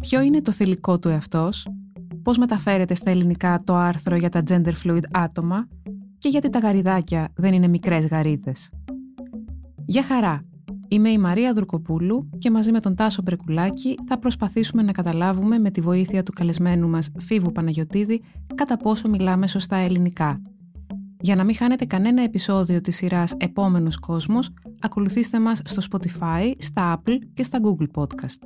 Ποιο είναι το θηλυκό του εαυτός, πώς μεταφέρεται στα ελληνικά το άρθρο για τα gender fluid άτομα και γιατί τα γαριδάκια δεν είναι μικρές γαρίδες; Για χαρά! Είμαι η Μαρία Δουρκοπούλου και μαζί με τον Τάσο Μπρεκουλάκη θα προσπαθήσουμε να καταλάβουμε με τη βοήθεια του καλεσμένου μας Φίβου Παναγιωτίδη κατά πόσο μιλάμε σωστά ελληνικά. Για να μην χάνετε κανένα επεισόδιο της σειράς «Επόμενος κόσμος», ακολουθήστε μας στο Spotify, στα Apple και στα Google Podcast.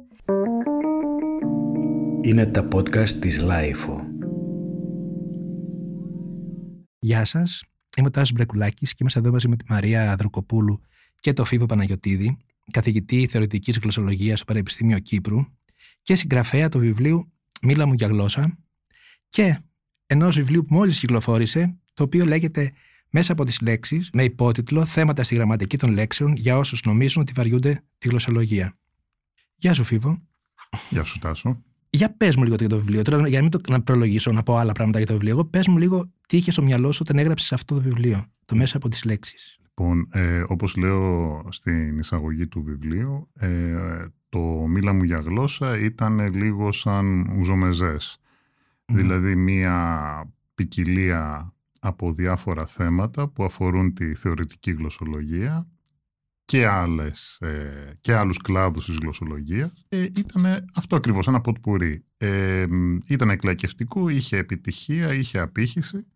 Είναι τα podcast της Lifeo. Γεια σας, είμαι ο Τάσος Μπρεκουλάκης και είμαστε εδώ μαζί με τη Μαρία Δρουκοπούλου και το Φίβο Παναγιωτίδη, καθηγητή θεωρητικής γλωσσολογίας στο Πανεπιστήμιο Κύπρου και συγγραφέα του βιβλίου «Μίλα μου για γλώσσα» και ενός βιβλίου που μόλις κυκλοφόρησε, το οποίο λέγεται μέσα από τις λέξεις με υπότιτλο «Θέματα στη γραμματική των λέξεων για όσους νομίζουν ότι βαριούνται τη γλωσσολογία». Γεια σου Φίβο. Γεια σου Τάσο. Για πες μου λίγο για το βιβλίο. Τώρα, για να μην το να προλογίσω, να πω άλλα πράγματα για το βιβλίο. Εγώ πες μου λίγο τι είχε στο μυαλό σου όταν έγραψες αυτό το βιβλίο, το μέσα από τις λέξεις. Λοιπόν, ε, όπως λέω στην εισαγωγή του βιβλίου, ε, το «Μίλα μου για γλώσσα» ήταν λίγο σαν ουζομεζές. Δηλαδή μία ποικιλία από διάφορα θέματα που αφορούν τη θεωρητική γλωσσολογία και, άλλες, ε, και άλλους κλάδους της γλωσσολογίας. Ε, ήταν αυτό ακριβώς, ένα ποτπουρί. Ε, ήταν εκλαϊκευτικό, είχε επιτυχία, είχε απήχηση.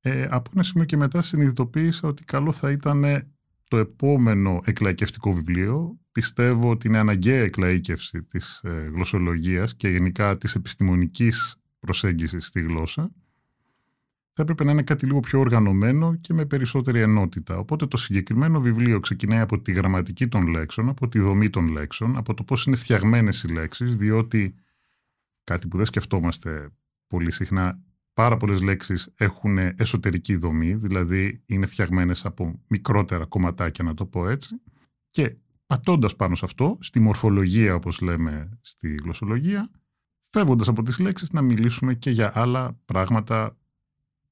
Ε, από ένα σημείο και μετά συνειδητοποίησα ότι καλό θα ήταν το επόμενο εκλαϊκευτικό βιβλίο. Πιστεύω ότι είναι αναγκαία εκλαϊκεύση της ε, γλωσσολογίας και γενικά της επιστημονικής προσέγγισης στη γλώσσα θα έπρεπε να είναι κάτι λίγο πιο οργανωμένο και με περισσότερη ενότητα. Οπότε το συγκεκριμένο βιβλίο ξεκινάει από τη γραμματική των λέξεων, από τη δομή των λέξεων, από το πώς είναι φτιαγμένες οι λέξεις, διότι κάτι που δεν σκεφτόμαστε πολύ συχνά, πάρα πολλές λέξεις έχουν εσωτερική δομή, δηλαδή είναι φτιαγμένες από μικρότερα κομματάκια, να το πω έτσι. Και πατώντας πάνω σε αυτό, στη μορφολογία όπως λέμε στη γλωσσολογία, φεύγοντας από τις λέξεις να μιλήσουμε και για άλλα πράγματα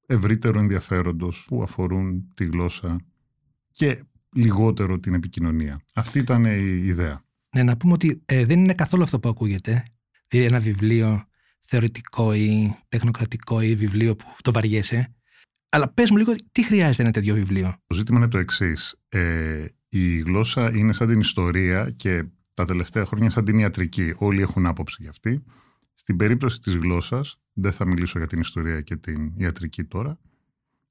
ευρύτερο ενδιαφέροντος που αφορούν τη γλώσσα και λιγότερο την επικοινωνία. Αυτή ήταν η ιδέα. Ναι, να πούμε ότι ε, δεν είναι καθόλου αυτό που ακούγεται. Δηλαδή ένα βιβλίο θεωρητικό ή τεχνοκρατικό ή βιβλίο που το βαριέσαι. Αλλά πες μου λίγο τι χρειάζεται ένα τέτοιο βιβλίο; Το ζήτημα είναι το εξής. Ε, η γλώσσα είναι σαν την ιστορία και τα τελευταία χρόνια σαν την ιατρική. Όλοι έχουν άποψη για αυτή. Στην περίπτωση της γλώσσας, δεν θα μιλήσω για την ιστορία και την ιατρική τώρα,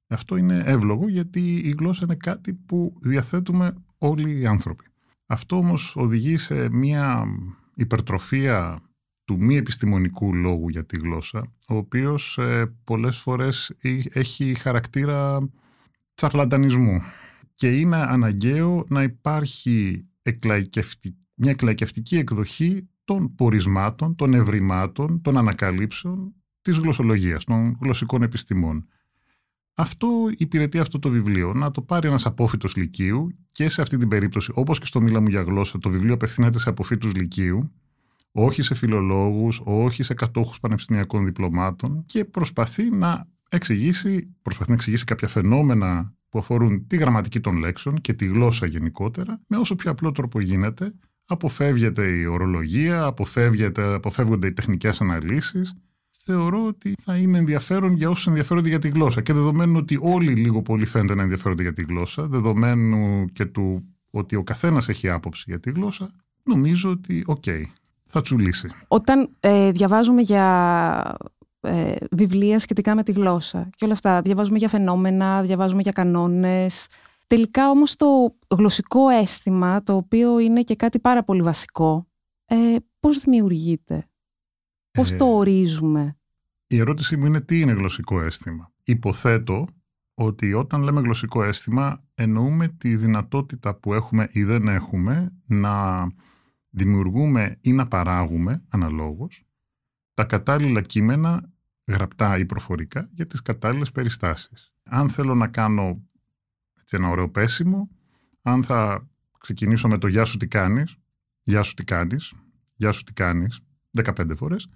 αυτό είναι εύλογο γιατί η γλώσσα είναι κάτι που διαθέτουμε όλοι οι άνθρωποι. Αυτό όμως οδηγεί σε μια υπερτροφία του μη επιστημονικού λόγου για τη γλώσσα, ο οποίος ε, πολλές φορές έχει χαρακτήρα τσαρλαντανισμού και είναι αναγκαίο να υπάρχει μια εκλαϊκευτική εκδοχή των πορισμάτων, των ευρημάτων, των ανακαλύψεων της γλωσσολογίας, των γλωσσικών επιστημών. Αυτό υπηρετεί αυτό το βιβλίο, να το πάρει ένας απόφυτος λυκείου και σε αυτή την περίπτωση, όπως και στο Μίλα μου για γλώσσα, το βιβλίο απευθύνεται σε αποφύτους λυκείου, όχι σε φιλολόγους, όχι σε κατόχους πανεπιστημιακών διπλωμάτων και προσπαθεί να εξηγήσει, προσπαθεί να εξηγήσει κάποια φαινόμενα που αφορούν τη γραμματική των λέξεων και τη γλώσσα γενικότερα με όσο πιο απλό τρόπο γίνεται αποφεύγεται η ορολογία, αποφεύγονται οι τεχνικές αναλύσεις. Θεωρώ ότι θα είναι ενδιαφέρον για όσους ενδιαφέρονται για τη γλώσσα και δεδομένου ότι όλοι λίγο πολύ φαίνεται να ενδιαφέρονται για τη γλώσσα, δεδομένου και του ότι ο καθένας έχει άποψη για τη γλώσσα, νομίζω ότι οκ, θα τσουλήσει. Όταν ε, διαβάζουμε για ε, βιβλία σχετικά με τη γλώσσα και όλα αυτά, διαβάζουμε για φαινόμενα, διαβάζουμε για κανόνες, Τελικά όμως το γλωσσικό αίσθημα, το οποίο είναι και κάτι πάρα πολύ βασικό, ε, πώς δημιουργείται, πώς το ε, ορίζουμε; Η ερώτησή μου είναι τι είναι γλωσσικό αίσθημα; Υποθέτω ότι όταν λέμε γλωσσικό αίσθημα εννοούμε τη δυνατότητα που έχουμε ή δεν έχουμε να δημιουργούμε ή να παράγουμε αναλόγως τα κατάλληλα κείμενα γραπτά ή προφορικά για τις κατάλληλες περιστάσεις. Αν θέλω να κάνω έτσι, ένα ωραίο πέσιμο. Αν θα ξεκινήσω με το «Γεια σου τι κάνεις», «Γεια σου τι κάνεις», «Γεια σου τι κάνεις», 15 φορές,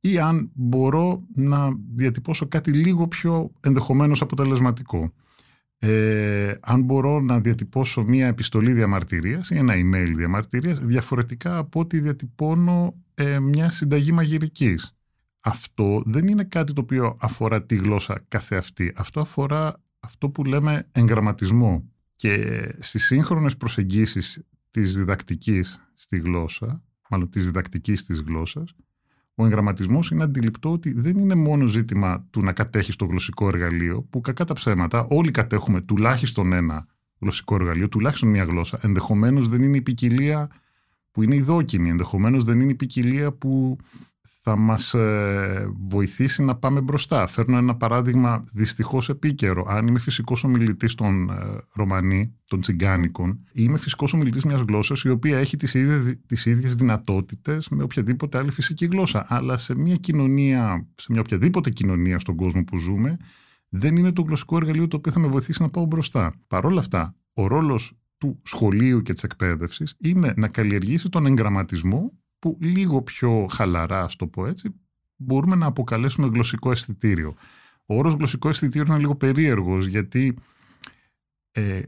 ή αν μπορώ να διατυπώσω κάτι λίγο πιο ενδεχομένως αποτελεσματικό. ε, αν μπορώ να διατυπώσω μία επιστολή διαμαρτυρίας ή ένα email διαμαρτυρίας διαφορετικά από ότι διατυπώνω ε, μια συνταγή μαγειρικής. Αυτό δεν είναι κάτι το οποίο αφορά τη γλώσσα καθεαυτή. Αυτό αφορά αυτό που λέμε εγγραμματισμό. Και στις σύγχρονες προσεγγίσεις της διδακτικής στη γλώσσα, μάλλον της διδακτικής της γλώσσας, ο εγγραμματισμός είναι αντιληπτό ότι δεν είναι μόνο ζήτημα του να κατέχεις το γλωσσικό εργαλείο, που κακά τα ψέματα, όλοι κατέχουμε τουλάχιστον ένα γλωσσικό εργαλείο, τουλάχιστον μία γλώσσα. Ενδεχομένως δεν είναι η ποικιλία που είναι η δόκιμη, ενδεχομένως δεν είναι η ποικιλία που θα μας ε, βοηθήσει να πάμε μπροστά. Φέρνω ένα παράδειγμα δυστυχώς επίκαιρο. Αν είμαι φυσικός ομιλητής των ε, Ρωμανί, των Τσιγκάνικων, είμαι φυσικός ομιλητής μιας γλώσσας η οποία έχει τις ίδιες, τις ίδιες δυνατότητες με οποιαδήποτε άλλη φυσική γλώσσα. Αλλά σε μια κοινωνία, σε μια οποιαδήποτε κοινωνία στον κόσμο που ζούμε, δεν είναι το γλωσσικό εργαλείο το οποίο θα με βοηθήσει να πάω μπροστά. Παρ' όλα αυτά, ο ρόλος του σχολείου και της εκπαίδευσης είναι να καλλιεργήσει τον εγγραμματισμό που λίγο πιο χαλαρά, στο το πω έτσι, μπορούμε να αποκαλέσουμε γλωσσικό αισθητήριο. Ο όρος γλωσσικό αισθητήριο είναι λίγο περίεργος γιατί ε,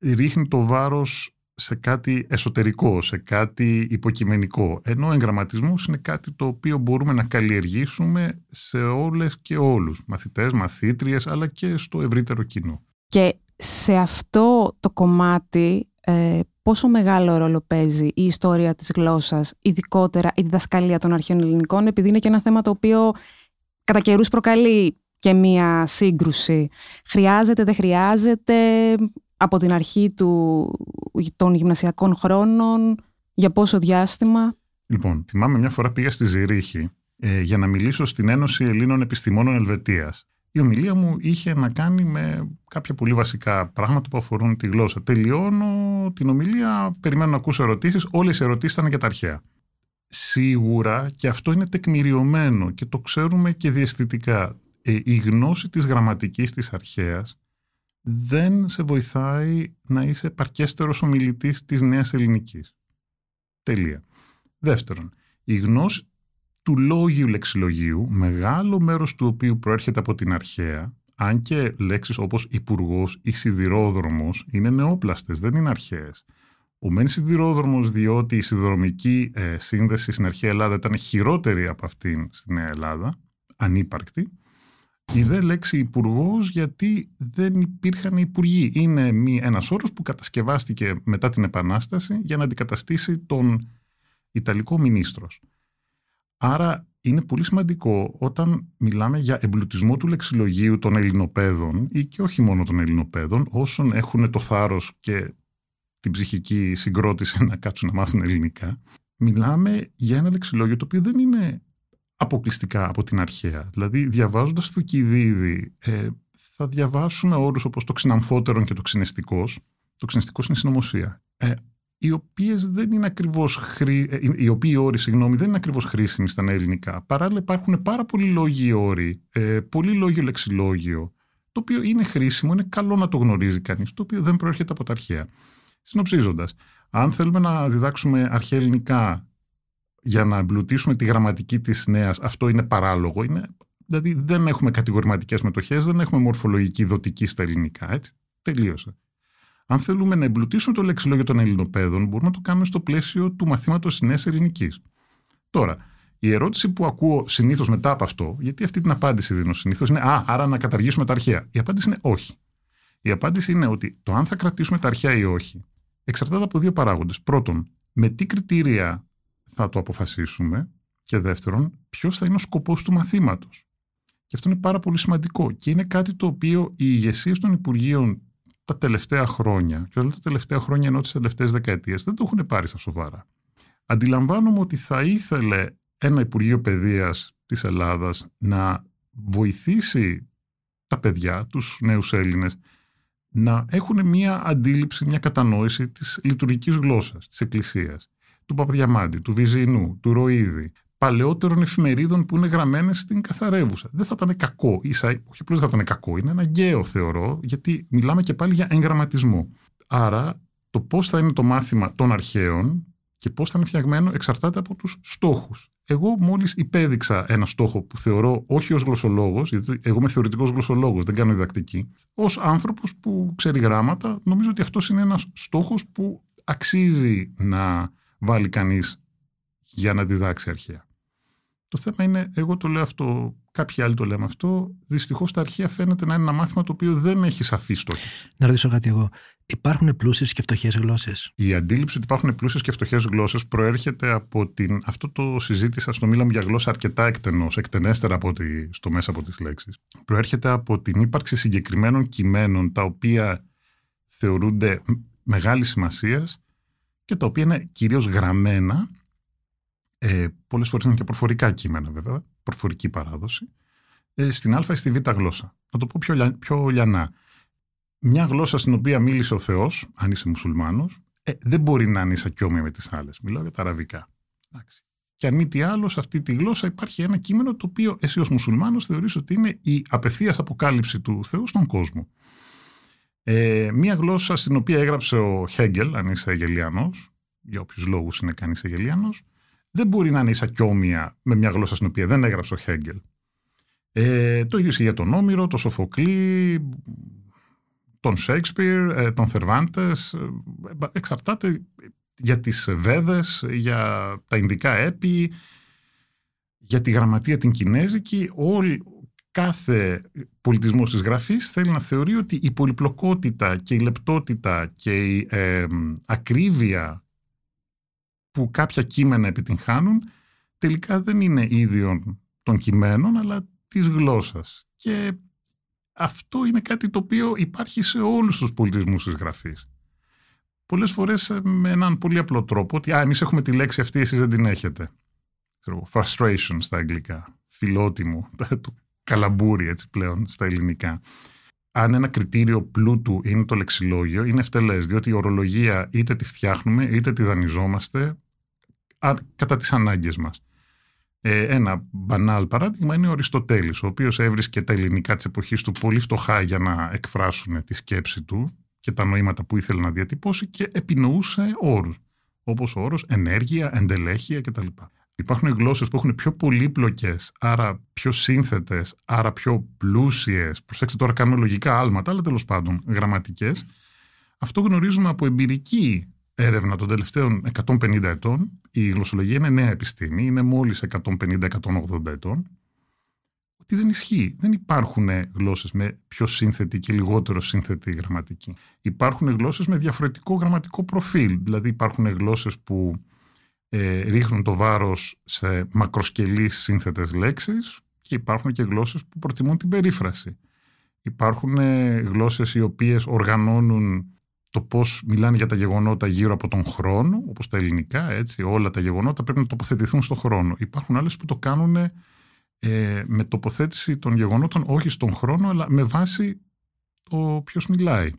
ρίχνει το βάρος σε κάτι εσωτερικό, σε κάτι υποκειμενικό. Ενώ ο εγγραμματισμός είναι κάτι το οποίο μπορούμε να καλλιεργήσουμε σε όλες και όλους. Μαθητές, μαθήτριες, αλλά και στο ευρύτερο κοινό. Και σε αυτό το κομμάτι ε, πόσο μεγάλο ρόλο παίζει η ιστορία της γλώσσας, ειδικότερα η διδασκαλία των αρχαίων ελληνικών, επειδή είναι και ένα θέμα το οποίο κατά καιρούς προκαλεί και μία σύγκρουση. Χρειάζεται, δεν χρειάζεται, από την αρχή του, των γυμνασιακών χρόνων, για πόσο διάστημα. Λοιπόν, θυμάμαι μια φορά πήγα στη Ζηρίχη ε, για να μιλήσω στην Ένωση Ελλήνων Επιστημόνων Ελβετίας η ομιλία μου είχε να κάνει με κάποια πολύ βασικά πράγματα που αφορούν τη γλώσσα. Τελειώνω την ομιλία, περιμένω να ακούσω ερωτήσεις, όλες οι ερωτήσεις ήταν για τα αρχαία. Σίγουρα, και αυτό είναι τεκμηριωμένο και το ξέρουμε και διαισθητικά, ε, η γνώση της γραμματικής της αρχαίας δεν σε βοηθάει να είσαι παρκέστερος ομιλητής της νέας ελληνικής. Τελεία. Δεύτερον, η γνώση του λόγιου λεξιλογίου, μεγάλο μέρος του οποίου προέρχεται από την αρχαία, αν και λέξεις όπως υπουργός ή σιδηρόδρομος είναι νεόπλαστες, δεν είναι αρχαίες. Ο μεν σιδηρόδρομος διότι η σιδηροδρομική ε, σύνδεση στην αρχαία Ελλάδα ήταν χειρότερη από αυτήν στη Νέα Ελλάδα, ανύπαρκτη. Η δε λέξη υπουργός γιατί δεν υπήρχαν υπουργοί. Είναι ένας όρος που κατασκευάστηκε μετά την Επανάσταση για να αντικαταστήσει τον Ιταλικό μινίστρος. Άρα είναι πολύ σημαντικό όταν μιλάμε για εμπλουτισμό του λεξιλογίου των Ελληνοπαίδων ή και όχι μόνο των Ελληνοπαίδων, όσων έχουν το θάρρος και την ψυχική συγκρότηση να κάτσουν να μάθουν ελληνικά, μιλάμε για ένα λεξιλόγιο το οποίο δεν είναι αποκλειστικά από την αρχαία. Δηλαδή, διαβάζοντας Θουκυδίδη, ε, θα διαβάσουμε όρους όπως το ξυναμφότερον και το ξυνεστικός. Το ξυνεστικός είναι συνωμοσία. Ε, οι οποίες δεν είναι ακριβώς χρή... Ε, οι οποίοι όροι συγγνώμη, δεν είναι ακριβώς χρήσιμοι στα ελληνικά. Παράλληλα υπάρχουν πάρα πολλοί λόγοι όροι, ε, πολύ λόγιο λεξιλόγιο, το οποίο είναι χρήσιμο, είναι καλό να το γνωρίζει κανείς, το οποίο δεν προέρχεται από τα αρχαία. Συνοψίζοντας, αν θέλουμε να διδάξουμε αρχαία ελληνικά για να εμπλουτίσουμε τη γραμματική της νέας, αυτό είναι παράλογο, είναι, δηλαδή δεν έχουμε κατηγορηματικές μετοχές, δεν έχουμε μορφολογική δοτική στα ελληνικά, έτσι, τελείωσε. Αν θέλουμε να εμπλουτίσουμε το λεξιλόγιο των Ελληνοπαίδων, μπορούμε να το κάνουμε στο πλαίσιο του μαθήματος της Νέας Ελληνικής. Τώρα, η ερώτηση που ακούω συνήθως μετά από αυτό, γιατί αυτή την απάντηση δίνω συνήθως, είναι Α, άρα να καταργήσουμε τα αρχαία. Η απάντηση είναι όχι. Η απάντηση είναι ότι το αν θα κρατήσουμε τα αρχαία ή όχι εξαρτάται από δύο παράγοντες. Πρώτον, με τι κριτήρια θα το αποφασίσουμε. Και δεύτερον, ποιος θα είναι ο σκοπός του μαθήματος. Και αυτό είναι πάρα πολύ σημαντικό. Και είναι κάτι το οποίο οι ηγεσίε των Υπουργείων τα τελευταία χρόνια, και όλα τα τελευταία χρόνια ενώ τις τελευταίες δεκαετίες, δεν το έχουν πάρει στα σοβαρά. Αντιλαμβάνομαι ότι θα ήθελε ένα Υπουργείο Παιδείας της Ελλάδας να βοηθήσει τα παιδιά, τους νέους Έλληνες, να έχουν μια αντίληψη, μια κατανόηση της λειτουργικής γλώσσας, της Εκκλησίας, του Παπαδιαμάντη, του Βυζινού, του Ροίδη, παλαιότερων εφημερίδων που είναι γραμμένες στην καθαρεύουσα. Δεν θα ήταν κακό, ίσα, όχι απλώς θα ήταν κακό, είναι αναγκαίο θεωρώ, γιατί μιλάμε και πάλι για εγγραμματισμό. Άρα, το πώς θα είναι το μάθημα των αρχαίων, Και πώς θα είναι φτιαγμένο εξαρτάται από τους στόχους. Εγώ μόλις υπέδειξα ένα στόχο που θεωρώ όχι ως γλωσσολόγος, γιατί εγώ είμαι θεωρητικός γλωσσολόγος, δεν κάνω διδακτική, ως άνθρωπος που ξέρει γράμματα, νομίζω ότι αυτός είναι ένας στόχος που αξίζει να βάλει κανείς για να διδάξει αρχαία. Το θέμα είναι, εγώ το λέω αυτό, κάποιοι άλλοι το λέμε αυτό. Δυστυχώς τα αρχεία φαίνεται να είναι ένα μάθημα το οποίο δεν έχει σαφή στόχη. Να ρωτήσω κάτι εγώ. Υπάρχουν πλούσιες και φτωχές γλώσσες; Η αντίληψη ότι υπάρχουν πλούσιες και φτωχές γλώσσες προέρχεται από την. Αυτό το συζήτησα στο μίλα μου για γλώσσα αρκετά εκτενώς, εκτενέστερα από τη, στο μέσα από τις λέξεις. Προέρχεται από την ύπαρξη συγκεκριμένων κειμένων τα οποία θεωρούνται μεγάλης σημασίας και τα οποία είναι κυρίως γραμμένα ε, πολλές φορές είναι και προφορικά κείμενα βέβαια, προφορική παράδοση, ε, στην α ή στη β γλώσσα. Να το πω πιο, πιο λιανά. Μια γλώσσα στην οποία μίλησε ο Θεός, αν είσαι μουσουλμάνος, ε, δεν μπορεί να είναι ισακιόμοια με τις άλλες. Μιλάω για τα αραβικά. Εντάξει. Και αν μη τι άλλο, σε αυτή τη γλώσσα υπάρχει ένα κείμενο το οποίο εσύ ως μουσουλμάνος θεωρείς ότι είναι η απευθείας αποκάλυψη του Θεού στον κόσμο. Ε, μία γλώσσα στην οποία έγραψε ο Χέγκελ, αν είσαι Αγελιανός, για όποιους λόγους είναι κανείς Αγελιανός, δεν μπορεί να είναι ίσα με μια γλώσσα στην οποία δεν έγραψε ο Χέγγελ. Ε, το ίδιο και για τον Όμηρο, τον Σοφοκλή, τον Σέξπιρ, ε, τον Θερβάντες. Ε, εξαρτάται για τις Βέδες, για τα Ινδικά έπι, για τη γραμματεία την Κινέζικη. Όλη, κάθε πολιτισμός της γραφής θέλει να θεωρεί ότι η πολυπλοκότητα και η λεπτότητα και η ε, ακρίβεια που κάποια κείμενα επιτυγχάνουν τελικά δεν είναι ίδιο των κειμένων αλλά της γλώσσας. Και αυτό είναι κάτι το οποίο υπάρχει σε όλους τους πολιτισμούς της γραφής. Πολλές φορές ε, με έναν πολύ απλό τρόπο ότι α, εμείς έχουμε τη λέξη αυτή, εσείς δεν την έχετε. Frustration στα αγγλικά, φιλότιμο, το καλαμπούρι έτσι πλέον στα ελληνικά. Αν ένα κριτήριο πλούτου είναι το λεξιλόγιο, είναι ευτελές, διότι η ορολογία είτε τη φτιάχνουμε είτε τη δανειζόμαστε κατά τις ανάγκες μας. Ε, ένα μπανάλ παράδειγμα είναι ο Αριστοτέλης, ο οποίος έβρισκε τα ελληνικά της εποχής του πολύ φτωχά για να εκφράσουν τη σκέψη του και τα νοήματα που ήθελε να διατυπώσει και επινοούσε όρους, όπως ο όρος ενέργεια, εντελέχεια κτλ. Υπάρχουν γλώσσες που έχουν πιο πολύπλοκες, άρα πιο σύνθετες, άρα πιο πλούσιες, προσέξτε τώρα κάνουμε λογικά άλματα, αλλά τέλος πάντων γραμματικές. Αυτό γνωρίζουμε από εμπειρική έρευνα των τελευταίων 150 ετών. Η γλωσσολογία είναι νέα επιστήμη, είναι μόλις 150-180 ετών. Ότι δεν ισχύει. Δεν υπάρχουν γλώσσες με πιο σύνθετη και λιγότερο σύνθετη γραμματική. Υπάρχουν γλώσσες με διαφορετικό γραμματικό προφίλ. Δηλαδή υπάρχουν γλώσσες που ε, ρίχνουν το βάρος σε μακροσκελείς σύνθετες λέξεις και υπάρχουν και γλώσσες που προτιμούν την περίφραση. Υπάρχουν ε, γλώσσες οι οποίες οργανώνουν το πώς μιλάνε για τα γεγονότα γύρω από τον χρόνο, όπως τα ελληνικά, έτσι, όλα τα γεγονότα πρέπει να τοποθετηθούν στον χρόνο. Υπάρχουν άλλες που το κάνουν ε, με τοποθέτηση των γεγονότων όχι στον χρόνο, αλλά με βάση το ποιος μιλάει.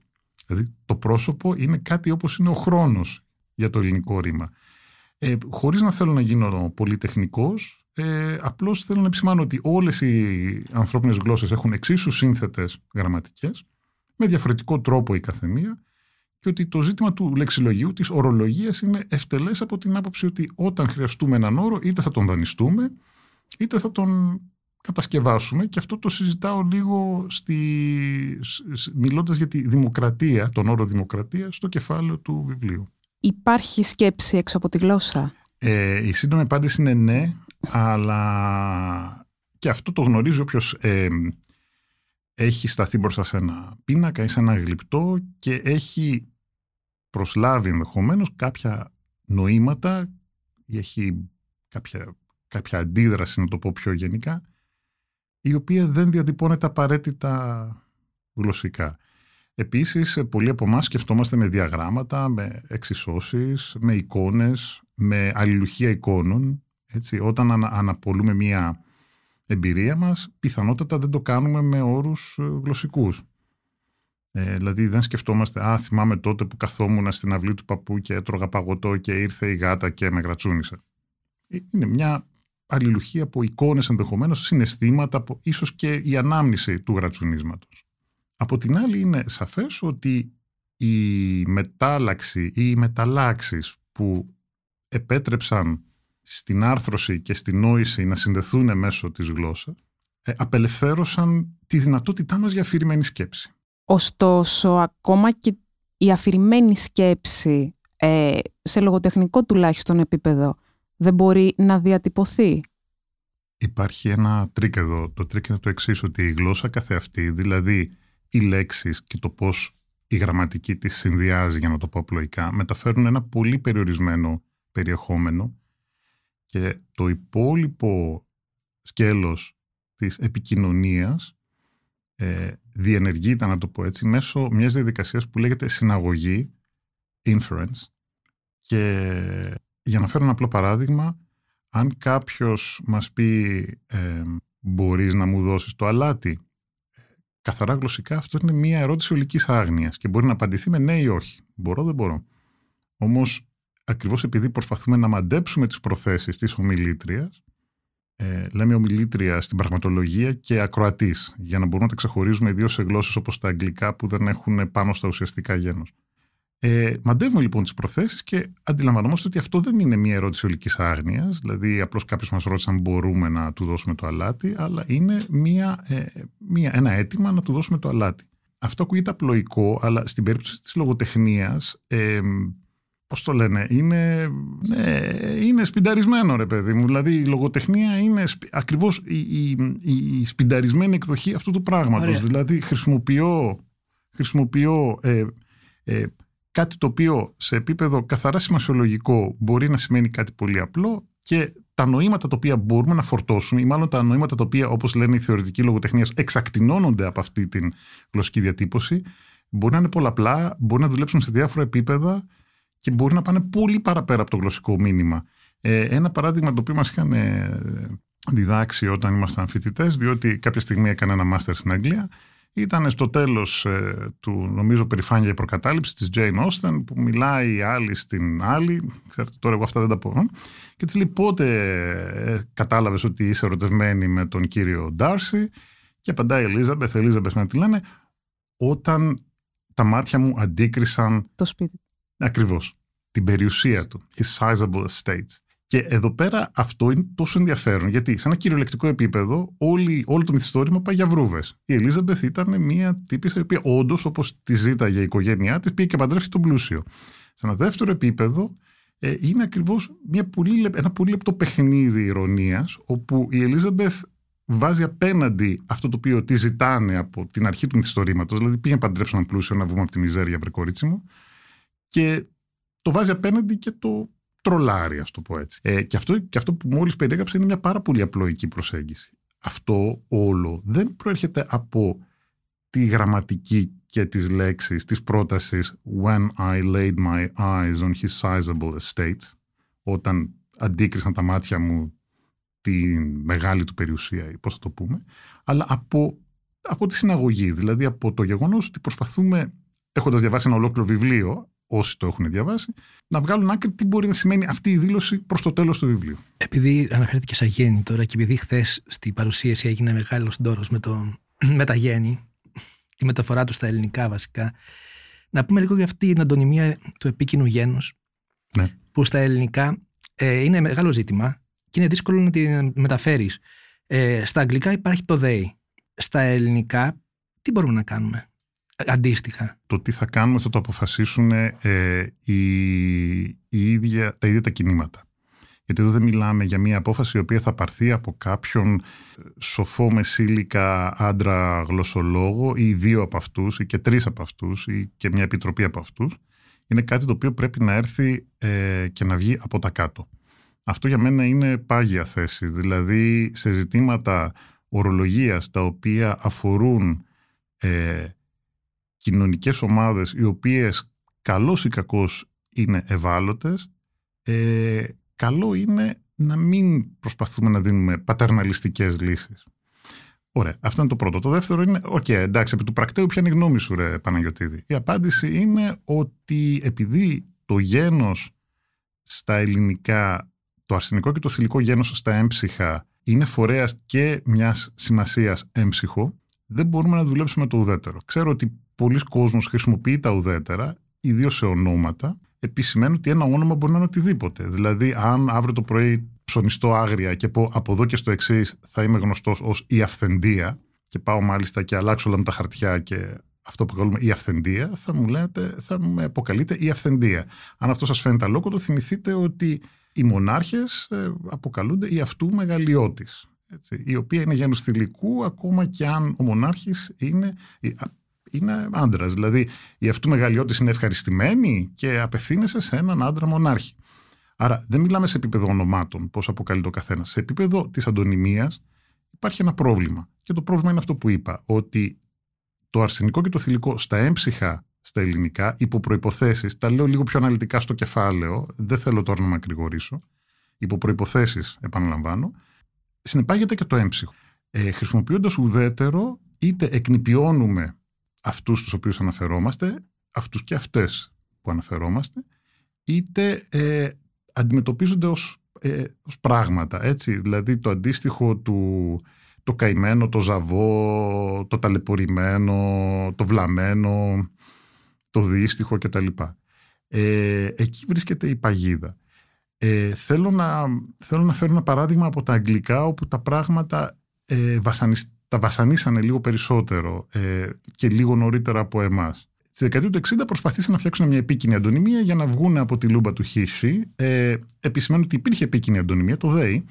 Δηλαδή το πρόσωπο είναι κάτι όπως είναι ο χρόνος για το ελληνικό ρήμα. Ε, χωρίς να θέλω να γίνω πολυτεχνικός, ε, απλώς θέλω να επισημάνω ότι όλες οι ανθρώπινες γλώσσες έχουν εξίσου σύνθετες γραμματικές, με διαφορετικό τρόπο η καθεμία και ότι το ζήτημα του λεξιλογίου, της ορολογίας είναι ευτελές από την άποψη ότι όταν χρειαστούμε έναν όρο είτε θα τον δανειστούμε είτε θα τον κατασκευάσουμε και αυτό το συζητάω λίγο στη, μιλώντας για τη δημοκρατία, τον όρο δημοκρατία στο κεφάλαιο του βιβλίου. Υπάρχει σκέψη έξω από τη γλώσσα; Ε, η σύντομη απάντηση είναι ναι, αλλά και αυτό το γνωρίζει όποιος ε, έχει σταθεί μπροστά σε ένα πίνακα ή σε ένα γλυπτό και έχει προσλάβει ενδεχομένως κάποια νοήματα ή έχει κάποια, κάποια αντίδραση, να το πω πιο γενικά, η οποία δεν διατυπώνεται απαραίτητα γλωσσικά. Επίσης, πολλοί από εμάς σκεφτόμαστε με διαγράμματα, με εξισώσεις, με εικόνες, με αλληλουχία εικόνων. Έτσι, όταν αναπολούμε μία εμπειρία μας, πιθανότατα δεν το κάνουμε με όρους γλωσσικούς. Ε, δηλαδή δεν σκεφτόμαστε, α, θυμάμαι τότε που καθόμουν στην αυλή του παππού και έτρωγα παγωτό και ήρθε η γάτα και με γρατσούνισε. Ε, είναι μια αλληλουχία από εικόνες ενδεχομένως, συναισθήματα, από ίσως και η ανάμνηση του γρατσουνίσματος. Από την άλλη είναι σαφές ότι η μετάλλαξη ή οι μεταλλάξεις που επέτρεψαν στην άρθρωση και στην νόηση να συνδεθούν μέσω της γλώσσας, ε, απελευθέρωσαν τη δυνατότητά μας για αφηρημένη σκέψη. Ωστόσο, ακόμα και η αφηρημένη σκέψη ε, σε λογοτεχνικό τουλάχιστον επίπεδο δεν μπορεί να διατυπωθεί. Υπάρχει ένα τρικ εδώ. Το τρικ είναι το εξής ότι η γλώσσα καθεαυτή, δηλαδή οι λέξεις και το πώς η γραμματική της συνδυάζει, για να το πω απλοϊκά, μεταφέρουν ένα πολύ περιορισμένο περιεχόμενο και το υπόλοιπο σκέλος της επικοινωνίας ε, διενεργείται, να το πω έτσι, μέσω μιας διαδικασίας που λέγεται συναγωγή, inference. Και για να φέρω ένα απλό παράδειγμα, αν κάποιος μας πει ε, μπορείς να μου δώσεις το αλάτι, καθαρά γλωσσικά αυτό είναι μια ερώτηση ολικής άγνοιας και μπορεί να απαντηθεί με ναι ή όχι. Μπορώ, δεν μπορώ. Όμως ακριβώς επειδή προσπαθούμε να μαντέψουμε τις προθέσεις της ομιλήτριας, ε, λέμε ομιλήτρια στην πραγματολογία και ακροατής, για να μπορούμε να τα ξεχωρίζουμε ιδίως σε γλώσσες όπως τα αγγλικά που δεν έχουν πάνω στα ουσιαστικά γένος. Ε, μαντεύουμε λοιπόν τις προθέσεις και αντιλαμβανόμαστε ότι αυτό δεν είναι μια ερώτηση ολικής άγνοιας, δηλαδή απλώς κάποιος μας ρώτησε αν μπορούμε να του δώσουμε το αλάτι, αλλά είναι μια, ε, μια, ένα αίτημα να του δώσουμε το αλάτι. Αυτό ακούγεται απλοϊκό, αλλά στην περίπτωση της λογοτεχνίας, ε, πώς το λένε, είναι, ναι, είναι σπινταρισμένο ρε παιδί μου. Δηλαδή η λογοτεχνία είναι ακριβώς η, η, η σπινταρισμένη εκδοχή αυτού του πράγματος. Δηλαδή χρησιμοποιώ, χρησιμοποιώ ε, ε, κάτι το οποίο σε επίπεδο καθαρά σημασιολογικό μπορεί να σημαίνει κάτι πολύ απλό και τα νοήματα τα οποία μπορούμε να φορτώσουμε ή μάλλον τα νοήματα τα οποία όπως λένε οι θεωρητικοί λογοτεχνίες εξακτηνώνονται από αυτή την γλωσσική διατύπωση μπορεί να είναι πολλαπλά, μπορεί να δουλέψουν σε διάφορα επίπεδα και μπορεί να πάνε πολύ παραπέρα από το γλωσσικό μήνυμα. Ε, ένα παράδειγμα το οποίο μας είχαν ε, διδάξει όταν ήμασταν φοιτητές, διότι κάποια στιγμή έκανα ένα μάστερ στην Αγγλία ήταν στο τέλος ε, του νομίζω περηφάνεια η προκατάληψη της Jane Austen που μιλάει η άλλη στην άλλη ξέρετε τώρα εγώ αυτά δεν τα πω ε. και της λέει πότε ε, κατάλαβες ότι είσαι ερωτευμένη με τον κύριο Darcy και απαντάει η Ελίζαμπεθ, Ελίζαμπεθ να τη λένε όταν τα μάτια μου αντίκρισαν το σπίτι ακριβώς την περιουσία του his sizable estates και εδώ πέρα αυτό είναι τόσο ενδιαφέρον, γιατί σε ένα κυριολεκτικό επίπεδο όλη, όλο το μυθιστόρημα πάει για βρούβες. Η Ελίζαμπεθ ήταν μια τύπησα η οποία όντως, όπως τη ζήταγε η οικογένειά της, πήγε και παντρεύτηκε τον πλούσιο. Σε ένα δεύτερο επίπεδο ε, είναι ακριβώς ένα πολύ λεπτό παιχνίδι ηρωνίας, όπου η Ελίζαμπεθ βάζει απέναντι αυτό το οποίο τη ζητάνε από την αρχή του μυθιστορήματος, δηλαδή πήγε παντρέψει έναν πλούσιο να βγούμε από τη μιζέρια, βρε μου, και το βάζει απέναντι και το τρολάρει, ας το πω έτσι. Ε, και, αυτό, και αυτό που μόλις περιέγραψα είναι μια πάρα πολύ απλοϊκή προσέγγιση. Αυτό όλο δεν προέρχεται από τη γραμματική και τις λέξεις της πρότασης «When I laid my eyes on his sizable estate» όταν αντίκρισαν τα μάτια μου τη μεγάλη του περιουσία ή πώς θα το πούμε, αλλά από, από τη συναγωγή, δηλαδή από το γεγονός ότι προσπαθούμε, έχοντας διαβάσει ένα ολόκληρο βιβλίο, όσοι το έχουν διαβάσει, να βγάλουν άκρη τι μπορεί να σημαίνει αυτή η δήλωση προς το τέλος του βιβλίου. Επειδή αναφέρθηκε σαν γέννη τώρα και επειδή χθες στην παρουσίαση έγινε μεγάλος ντόρος με, το, με τα γέννη, τη μεταφορά τους στα ελληνικά βασικά, να πούμε λίγο για αυτή την αντωνυμία του επίκοινου γένους, ναι. που στα ελληνικά ε, είναι μεγάλο ζήτημα και είναι δύσκολο να τη μεταφέρεις. Ε, στα αγγλικά υπάρχει το they. Στα ελληνικά, τι μπορούμε να κάνουμε; Αντίστοιχα. Το τι θα κάνουμε θα το αποφασίσουν ε, η, η ίδια, τα ίδια τα κινήματα. Γιατί εδώ δεν μιλάμε για μια απόφαση η οποία θα πάρθει από κάποιον ε, σοφό μεσήλικα άντρα γλωσσολόγο ή δύο από αυτούς ή και τρεις από αυτούς ή και μια επιτροπή από αυτούς. Είναι κάτι το οποίο πρέπει να έρθει ε, και να βγει από τα κάτω. Αυτό για μένα είναι πάγια θέση. Δηλαδή σε ζητήματα ορολογίας τα οποία αφορούν ε, κοινωνικές ομάδες οι οποίες καλώς ή κακώς είναι ευάλωτες, ε, καλό είναι να μην προσπαθούμε να δίνουμε πατερναλιστικές λύσεις. Ωραία, αυτό είναι το πρώτο. Το δεύτερο είναι, OK, okay, εντάξει, επί του πρακτέου ποια είναι η γνώμη σου ρε Παναγιωτίδη; Η απάντηση είναι ότι επειδή το γένος στα ελληνικά, το αρσενικό και το θηλυκό γένος στα έμψυχα είναι φορέας και μιας σημασίας έμψυχο, δεν μπορούμε να δουλέψουμε το ουδέτερο. Ξέρω ότι πολλοί κόσμος χρησιμοποιεί τα ουδέτερα, ιδίως σε ονόματα, επισημαίνω ότι ένα όνομα μπορεί να είναι οτιδήποτε. Δηλαδή, αν αύριο το πρωί ψωνιστώ άγρια και πω από εδώ και στο εξής θα είμαι γνωστός ως η αυθεντία και πάω μάλιστα και αλλάξω όλα με τα χαρτιά και αυτό που καλούμε η αυθεντία, θα μου, λέτε, θα μου αποκαλείτε η αυθεντία. Αν αυτό σας φαίνεται αλόκοτο, θυμηθείτε ότι οι μονάρχες ε, αποκαλούνται η αυτού μεγαλειώτης, έτσι, η οποία είναι γένους θηλυκού ακόμα και αν ο μονάρχης είναι, είναι άντρας. Δηλαδή η αυτού μεγαλειώτης είναι ευχαριστημένη και απευθύνεσαι σε έναν άντρα μονάρχη. Άρα δεν μιλάμε σε επίπεδο ονομάτων, πώς αποκαλείται ο καθένας. Σε επίπεδο της αντωνυμίας υπάρχει ένα πρόβλημα. Και το πρόβλημα είναι αυτό που είπα, ότι το αρσενικό και το θηλυκό στα έμψυχα στα ελληνικά, υπό προποθέσει. Τα λέω λίγο πιο αναλυτικά στο κεφάλαιο, δεν θέλω τώρα να μακρηγορήσω. Υπό προποθέσει, επαναλαμβάνω, συνεπάγεται και το έμψυχο. Ε, Χρησιμοποιώντας ουδέτερο, είτε εκνηπιώνουμε αυτούς τους οποίους αναφερόμαστε, αυτούς και αυτές που αναφερόμαστε, είτε ε, αντιμετωπίζονται ως, ε, ως πράγματα. Έτσι. Δηλαδή το αντίστοιχο του το καημένο, το ζαβό, το ταλαιπωρημένο, το βλαμένο, το δύστιχο κτλ. Ε, εκεί βρίσκεται η παγίδα. Ε, θέλω, να, θέλω να φέρω ένα παράδειγμα από τα αγγλικά όπου τα πράγματα ε, τα βασανίσανε λίγο περισσότερο ε, και λίγο νωρίτερα από εμάς. Στη δεκαετία του 60 προσπαθήσαν να φτιάξουν μια επίκυνη αντωνυμία για να βγουν από τη λούμπα του Χίσι. Ε, επισημαίνουν ότι υπήρχε επίκυνη αντωνυμία, το ΔΕΗ,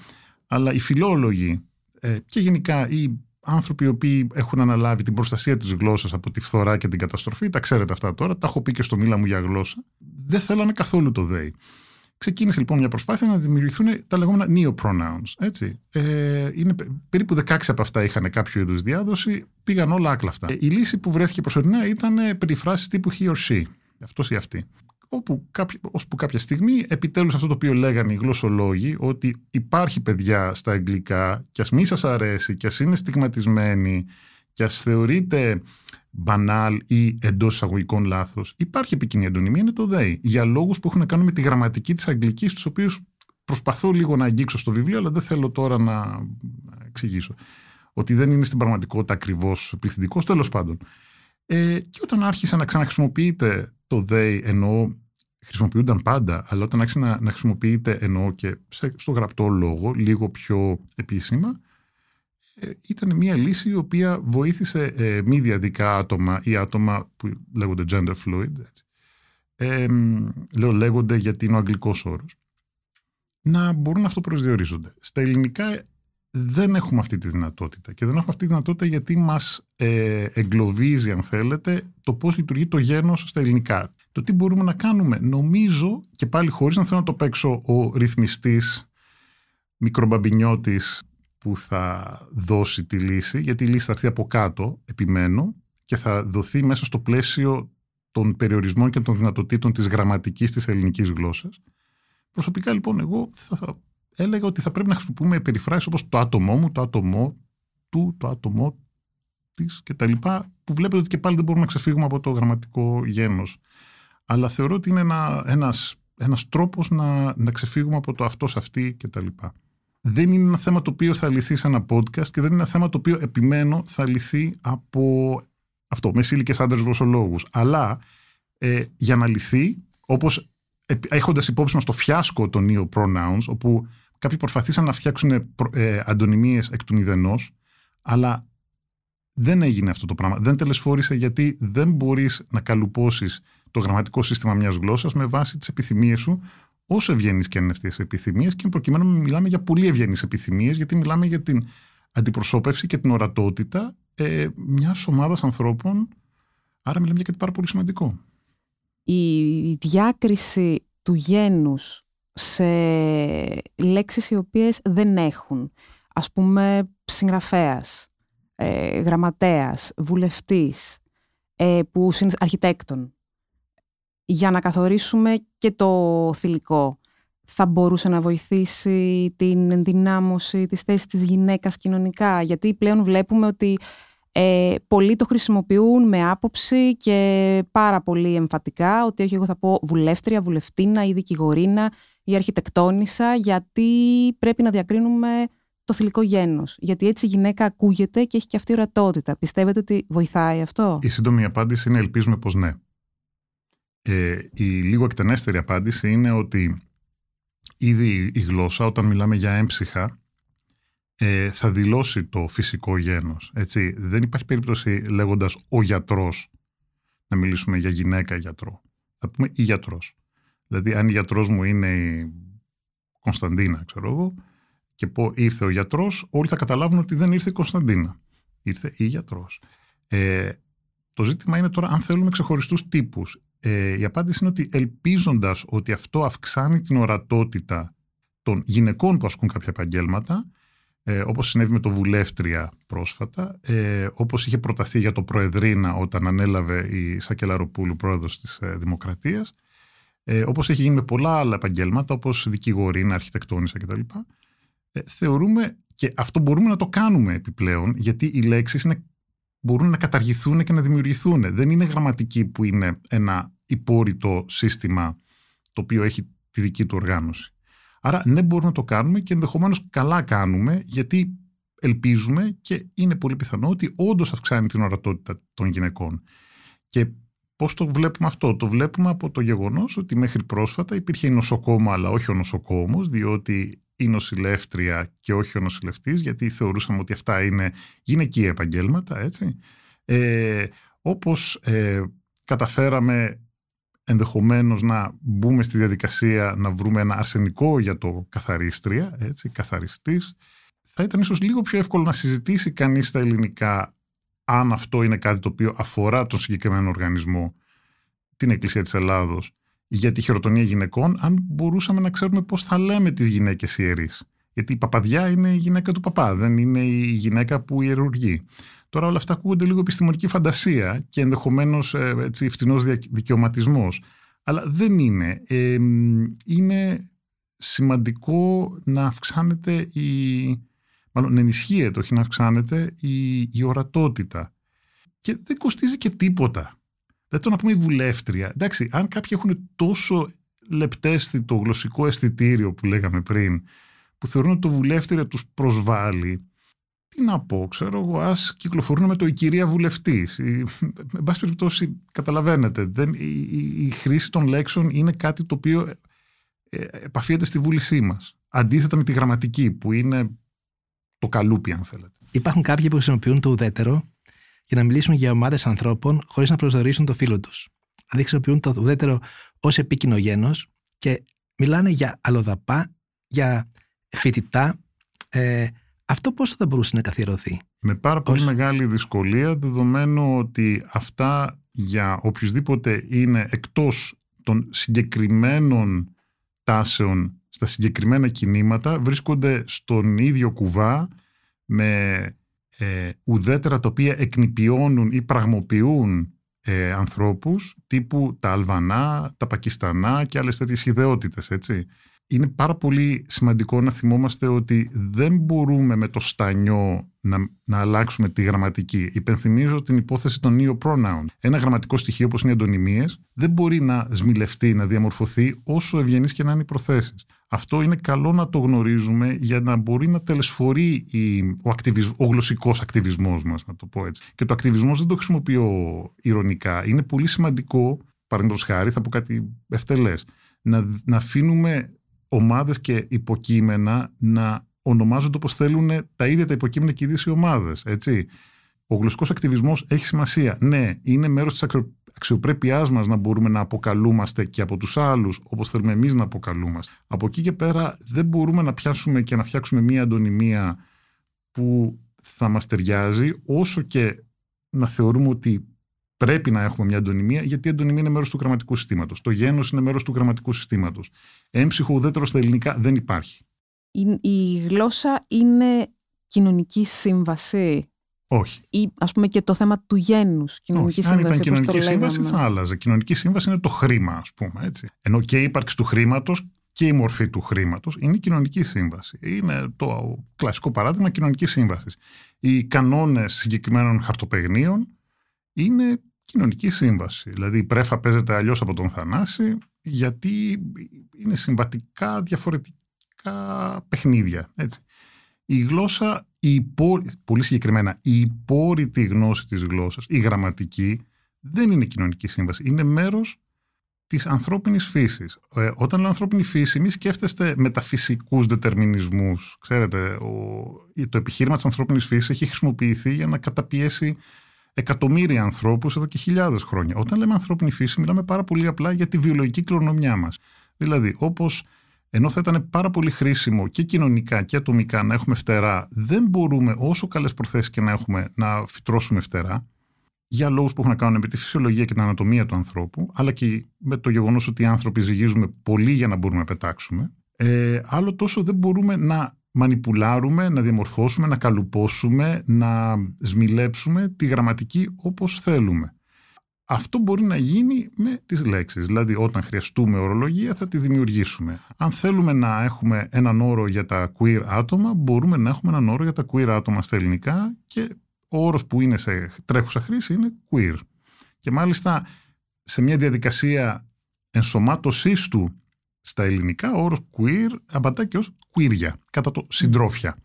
αλλά οι φιλόλογοι ε, και γενικά οι άνθρωποι οι οποίοι έχουν αναλάβει την προστασία της γλώσσας από τη φθορά και την καταστροφή, τα ξέρετε αυτά τώρα, τα έχω πει και στο μίλα μου για γλώσσα, δεν θέλανε καθόλου το ΔΕΗ. Ξεκίνησε λοιπόν μια προσπάθεια να δημιουργηθούν τα λεγόμενα neo-pronouns. Έτσι. Ε, είναι, περίπου 16 από αυτά είχαν κάποιο είδους διάδοση, πήγαν όλα άκλαφτα. Ε, η λύση που βρέθηκε προσωρινά ήταν περιφράσεις τύπου he or she. Αυτός ή αυτή όπου κάποια, ώσπου κάποια στιγμή επιτέλους αυτό το οποίο λέγανε οι γλωσσολόγοι ότι υπάρχει παιδιά στα αγγλικά και ας μη σας αρέσει και ας είναι στιγματισμένοι και ας θεωρείτε μπανάλ ή εντός εισαγωγικών λάθος, υπάρχει επικοινή αντωνυμία, είναι το ΔΕΗ. Για λόγους που έχουν να κάνουν με τη γραμματική της Αγγλικής, τους οποίους προσπαθώ λίγο να αγγίξω στο βιβλίο, αλλά δεν θέλω τώρα να εξηγήσω. Ότι δεν είναι στην πραγματικότητα ακριβώς πληθυντικός, τέλος πάντων. Ε, και όταν άρχισε να ξαναχρησιμοποιείται το they εννοώ χρησιμοποιούνταν πάντα, αλλά όταν άρχισε να, να χρησιμοποιείται εννοώ και στο γραπτό λόγο, λίγο πιο επίσημα, ε, ήταν μια λύση η οποία βοήθησε ε, μη διαδικά άτομα ή άτομα που λέγονται gender fluid, έτσι. Ε, λέω λέγονται γιατί είναι ο αγγλικός όρος, να μπορούν να αυτοπροσδιορίζονται. Στα ελληνικά δεν έχουμε αυτή τη δυνατότητα. Και δεν έχουμε αυτή τη δυνατότητα γιατί μας ε, εγκλωβίζει, αν θέλετε, το πώς λειτουργεί το γένος στα ελληνικά. Το τι μπορούμε να κάνουμε. Νομίζω, και πάλι χωρίς να θέλω να το παίξω ο ρυθμιστής μικρομπαμπινιώτης που θα δώσει τη λύση, γιατί η λύση θα έρθει από κάτω, επιμένω, και θα δοθεί μέσα στο πλαίσιο των περιορισμών και των δυνατοτήτων της γραμματικής της ελληνικής γλώσσας. Προσωπικά λοιπόν εγώ θα έλεγα ότι θα πρέπει να χρησιμοποιούμε περιφράσεις όπως το άτομό μου, το άτομό του, το άτομό της κτλ. που βλέπετε ότι και πάλι δεν μπορούμε να ξεφύγουμε από το γραμματικό γένος. Αλλά θεωρώ ότι είναι ένα, ένας, ένας τρόπος να, να ξεφύγουμε από το αυτός αυτή κτλ. Δεν είναι ένα θέμα το οποίο θα λυθεί σε ένα podcast και δεν είναι ένα θέμα το οποίο επιμένω θα λυθεί από αυτό, μεσήλικες άντρες γλωσσολόγους. Αλλά ε, για να λυθεί, όπως έχοντας υπόψη μας το φιάσκο των neo pronouns, όπου Κάποιοι προσπαθήσαν να φτιάξουν ε, αντωνυμίες εκ του μηδενό, αλλά δεν έγινε αυτό το πράγμα. Δεν τελεσφόρησε γιατί δεν μπορείς να καλουπώσεις το γραμματικό σύστημα μιας γλώσσας με βάση τις επιθυμίες σου, όσο ευγενείς και αν είναι αυτές οι επιθυμίες, και προκειμένου μιλάμε για πολύ ευγενείς επιθυμίες, γιατί μιλάμε για την αντιπροσώπευση και την ορατότητα ε, μιας ομάδας ανθρώπων. Άρα μιλάμε για κάτι πάρα πολύ σημαντικό. Η διάκριση του γένους σε λέξεις οι οποίες δεν έχουν. Ας πούμε συγγραφέας, ε, γραμματέας, βουλευτής, ε, που είναι αρχιτέκτον. Για να καθορίσουμε και το θηλυκό. Θα μπορούσε να βοηθήσει την ενδυνάμωση της θέσης της γυναίκας κοινωνικά. Γιατί πλέον βλέπουμε ότι ε, πολλοί το χρησιμοποιούν με άποψη και πάρα πολύ εμφατικά ότι όχι εγώ θα πω βουλεύτρια, βουλευτίνα ή δικηγορίνα η αρχιτεκτόνισσα, γιατί πρέπει να διακρίνουμε το θηλυκό γένος. Γιατί έτσι η γυναίκα ακούγεται και έχει και αυτή η ορατότητα. Πιστεύετε ότι βοηθάει αυτό; Η σύντομη απάντηση είναι ελπίζουμε πως ναι. Ε, η λίγο εκτενέστερη απάντηση είναι ότι ήδη η γλώσσα όταν μιλάμε για έμψυχα ε, θα δηλώσει το φυσικό γένος. Έτσι. Δεν υπάρχει περίπτωση λέγοντας ο γιατρός να μιλήσουμε για γυναίκα γιατρό. Θα πούμε η γιατρός. Δηλαδή αν η γιατρός μου είναι η Κωνσταντίνα, ξέρω εγώ, και πω ήρθε ο γιατρός, όλοι θα καταλάβουν ότι δεν ήρθε η Κωνσταντίνα. Ήρθε η γιατρός. Ε, το ζήτημα είναι τώρα αν θέλουμε ξεχωριστούς τύπους. Ε, η απάντηση είναι ότι ελπίζοντας ότι αυτό αυξάνει την ορατότητα των γυναικών που ασκούν κάποια επαγγέλματα, ε, όπως συνέβη με το Βουλεύτρια πρόσφατα, ε, όπως είχε προταθεί για το Προεδρίνα όταν ανέλαβε η Σακελαροπούλου πρόεδρος της ε, Δημοκρατίας, ε, όπως έχει γίνει με πολλά άλλα επαγγέλματα, όπως δικηγορίνα, αρχιτεκτόνισσα κτλ. Ε, θεωρούμε και αυτό μπορούμε να το κάνουμε επιπλέον, γιατί οι λέξεις μπορούν να καταργηθούν και να δημιουργηθούν. Δεν είναι γραμματική που είναι ένα υπόρρητο σύστημα το οποίο έχει τη δική του οργάνωση. Άρα ναι μπορούμε να το κάνουμε και ενδεχομένως καλά κάνουμε γιατί ελπίζουμε και είναι πολύ πιθανό ότι όντως αυξάνει την ορατότητα των γυναικών. Και πώς το βλέπουμε αυτό; Το βλέπουμε από το γεγονός ότι μέχρι πρόσφατα υπήρχε η νοσοκόμα αλλά όχι ο νοσοκόμος διότι η νοσηλεύτρια και όχι ο νοσηλευτής γιατί θεωρούσαμε ότι αυτά είναι γυναικεία επαγγέλματα έτσι. Ε, όπως ε, καταφέραμε ενδεχομένως να μπούμε στη διαδικασία να βρούμε ένα αρσενικό για το καθαρίστρια, έτσι, καθαριστής, θα ήταν ίσως λίγο πιο εύκολο να συζητήσει κανείς στα ελληνικά αν αυτό είναι κάτι το οποίο αφορά τον συγκεκριμένο οργανισμό, την Εκκλησία της Ελλάδος, για τη χειροτονία γυναικών, αν μπορούσαμε να ξέρουμε πώς θα λέμε τις γυναίκες ιερείς. Γιατί η παπαδιά είναι η γυναίκα του παπά, δεν είναι η γυναίκα που ιερουργεί. Τώρα όλα αυτά ακούγονται λίγο επιστημονική φαντασία και ενδεχομένως ε, φτηνός δικαιωματισμός. Αλλά δεν είναι. Ε, είναι σημαντικό να αυξάνεται η. Μάλλον να ενισχύεται, όχι να αυξάνεται η, η ορατότητα. Και δεν κοστίζει και τίποτα. Δηλαδή το να πούμε η βουλεύτρια. Εντάξει, αν κάποιοι έχουν τόσο λεπτέστητο γλωσσικό αισθητήριο που λέγαμε πριν, που θεωρούν ότι το βουλεύτρια τους προσβάλλει, τι να πω, ξέρω εγώ, ας κυκλοφορούν με το η κυρία βουλευτής. Εν πάση περιπτώσει, καταλαβαίνετε, δεν, η, η, χρήση των λέξεων είναι κάτι το οποίο ε, επαφίεται στη βούλησή μας. Αντίθετα με τη γραμματική, που είναι το καλούπι, αν θέλετε. Υπάρχουν κάποιοι που χρησιμοποιούν το ουδέτερο για να μιλήσουν για ομάδες ανθρώπων χωρίς να προσδορίσουν το φίλο τους. Δηλαδή, χρησιμοποιούν το ουδέτερο ως επίκοινο γένο και μιλάνε για αλλοδαπά, για φοιτητά, ε, αυτό πώς θα μπορούσε να καθιερωθεί; Με πάρα πολύ μεγάλη δυσκολία δεδομένου ότι αυτά για οποιουσδήποτε είναι εκτός των συγκεκριμένων τάσεων στα συγκεκριμένα κινήματα βρίσκονται στον ίδιο κουβά με ε, ουδέτερα τα οποία εκνηπιώνουν ή πραγμοποιούν ε, ανθρώπους τύπου τα Αλβανά, τα Πακιστανά και άλλες τέτοιες ιδεότητες, έτσι είναι πάρα πολύ σημαντικό να θυμόμαστε ότι δεν μπορούμε με το στανιό να, να αλλάξουμε τη γραμματική. Υπενθυμίζω την υπόθεση των neo pronoun. Ένα γραμματικό στοιχείο όπως είναι οι αντωνυμίες δεν μπορεί να σμιλευτεί, να διαμορφωθεί όσο ευγενείς και να είναι οι προθέσεις. Αυτό είναι καλό να το γνωρίζουμε για να μπορεί να τελεσφορεί η, ο, ακτιβισ, ο γλωσσικός ακτιβισμός μας, να το πω έτσι. Και το ακτιβισμός δεν το χρησιμοποιώ ηρωνικά. Είναι πολύ σημαντικό, παραδείγματος χάρη, θα πω κάτι ευτελές, να, να αφήνουμε ομάδες και υποκείμενα να ονομάζονται όπως θέλουν τα ίδια τα υποκείμενα και οι ίδιες οι ομάδες, έτσι. Ο γλωσσικός ακτιβισμός έχει σημασία. Ναι, είναι μέρος της αξιοπρέπειάς μας να μπορούμε να αποκαλούμαστε και από τους άλλους όπως θέλουμε εμείς να αποκαλούμαστε. Από εκεί και πέρα δεν μπορούμε να πιάσουμε και να φτιάξουμε μία αντωνυμία που θα μας ταιριάζει όσο και να θεωρούμε ότι πρέπει να έχουμε μια αντωνυμία, γιατί η αντωνυμία είναι μέρος του γραμματικού συστήματος. Το γένος είναι μέρος του γραμματικού συστήματος. Έμψυχο ουδέτερος στα ελληνικά δεν υπάρχει. Η, η γλώσσα είναι κοινωνική σύμβαση; Όχι. Ή ας πούμε και το θέμα του γένους. Κοινωνική Όχι. σύμβαση. Αν ήταν κοινωνική σύμβαση θα άλλαζε. Κοινωνική σύμβαση είναι το χρήμα, ας πούμε. Έτσι. Ενώ και η ύπαρξη του χρήματος και η μορφή του χρήματος είναι η κοινωνική σύμβαση. Είναι το κλασικό παράδειγμα κοινωνικής σύμβασης. Οι κανόνες συγκεκριμένων χαρτοπαιγνίων είναι κοινωνική σύμβαση. Δηλαδή η πρέφα παίζεται αλλιώς από τον Θανάση γιατί είναι συμβατικά διαφορετικά παιχνίδια. Έτσι. Η γλώσσα, η πολύ συγκεκριμένα, η υπόρρητη γνώση της γλώσσας, η γραμματική, δεν είναι κοινωνική σύμβαση. Είναι μέρος της ανθρώπινης φύσης. Ε, όταν λέω ανθρώπινη φύση, μη σκέφτεστε μεταφυσικούς δετερμινισμού. Ξέρετε, ο, το επιχείρημα της ανθρώπινης φύσης έχει χρησιμοποιηθεί για να καταπιέσει εκατομμύρια ανθρώπους εδώ και χιλιάδες χρόνια. Όταν λέμε ανθρώπινη φύση, μιλάμε πάρα πολύ απλά για τη βιολογική κληρονομιά μας. Δηλαδή, όπως ενώ θα ήταν πάρα πολύ χρήσιμο και κοινωνικά και ατομικά να έχουμε φτερά, δεν μπορούμε όσο καλές προθέσεις και να έχουμε να φυτρώσουμε φτερά για λόγους που έχουν να κάνουν με τη φυσιολογία και την ανατομία του ανθρώπου, αλλά και με το γεγονός ότι οι άνθρωποι ζυγίζουμε πολύ για να μπορούμε να πετάξουμε. Ε, άλλο τόσο δεν μπορούμε να μανιπουλάρουμε, να διαμορφώσουμε, να καλουπώσουμε, να σμιλέψουμε τη γραμματική όπως θέλουμε. Αυτό μπορεί να γίνει με τις λέξεις. Δηλαδή όταν χρειαστούμε ορολογία θα τη δημιουργήσουμε. Αν θέλουμε να έχουμε έναν όρο για τα queer άτομα μπορούμε να έχουμε έναν όρο για τα queer άτομα στα ελληνικά και ο όρος που είναι σε τρέχουσα χρήση είναι queer. Και μάλιστα σε μια διαδικασία ενσωμάτωσής του στα ελληνικά ο όρος queer απαντά και ως queerια, κατά το συντρόφια.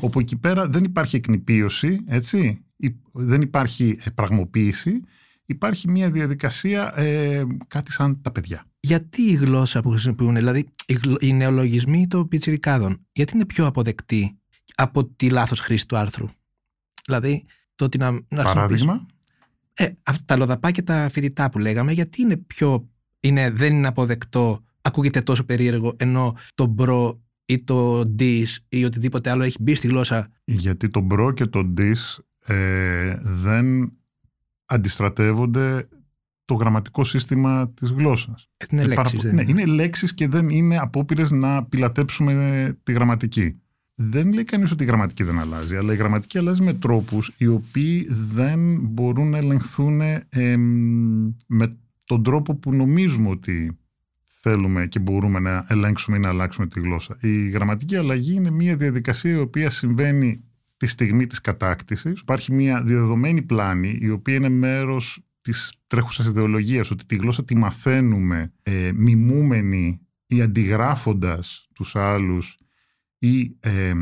Όπου εκεί πέρα δεν υπάρχει εκνηπίωση, έτσι, δεν υπάρχει πραγμοποίηση, υπάρχει μια διαδικασία ε, κάτι σαν τα παιδιά. Γιατί η γλώσσα που χρησιμοποιούν, δηλαδή οι νεολογισμοί των πιτσιρικάδων, γιατί είναι πιο αποδεκτοί από τη λάθος χρήση του άρθρου; Δηλαδή, το ότι να, να Παράδειγμα; Ε, αυτά τα αλλοδαπά και τα φοιτητά που λέγαμε, γιατί είναι πιο. Είναι, δεν είναι αποδεκτό, ακούγεται τόσο περίεργο, ενώ το bro ή το dis ή οτιδήποτε άλλο έχει μπει στη γλώσσα. Γιατί το bro και το dis ε, δεν αντιστρατεύονται το γραμματικό σύστημα της γλώσσας. Ε, είναι λέξεις, ναι, είναι. είναι λέξεις και δεν είναι απόπειρες να πιλατέψουμε τη γραμματική δεν λέει κανείς ότι η γραμματική δεν αλλάζει, αλλά η γραμματική αλλάζει με τρόπους οι οποίοι δεν μπορούν να ελεγχθούν με τον τρόπο που νομίζουμε ότι θέλουμε και μπορούμε να ελέγξουμε ή να αλλάξουμε τη γλώσσα. Η γραμματική αλλαγή είναι μια διαδικασία η οποία συμβαίνει τη στιγμή της κατάκτησης. Υπάρχει μια διαδεδομένη πλάνη η οποία είναι μέρος της τρέχουσας ιδεολογίας ότι τη γλώσσα τη μαθαίνουμε ε, μιμούμενη ή αντιγράφοντας τους άλλους ή ε,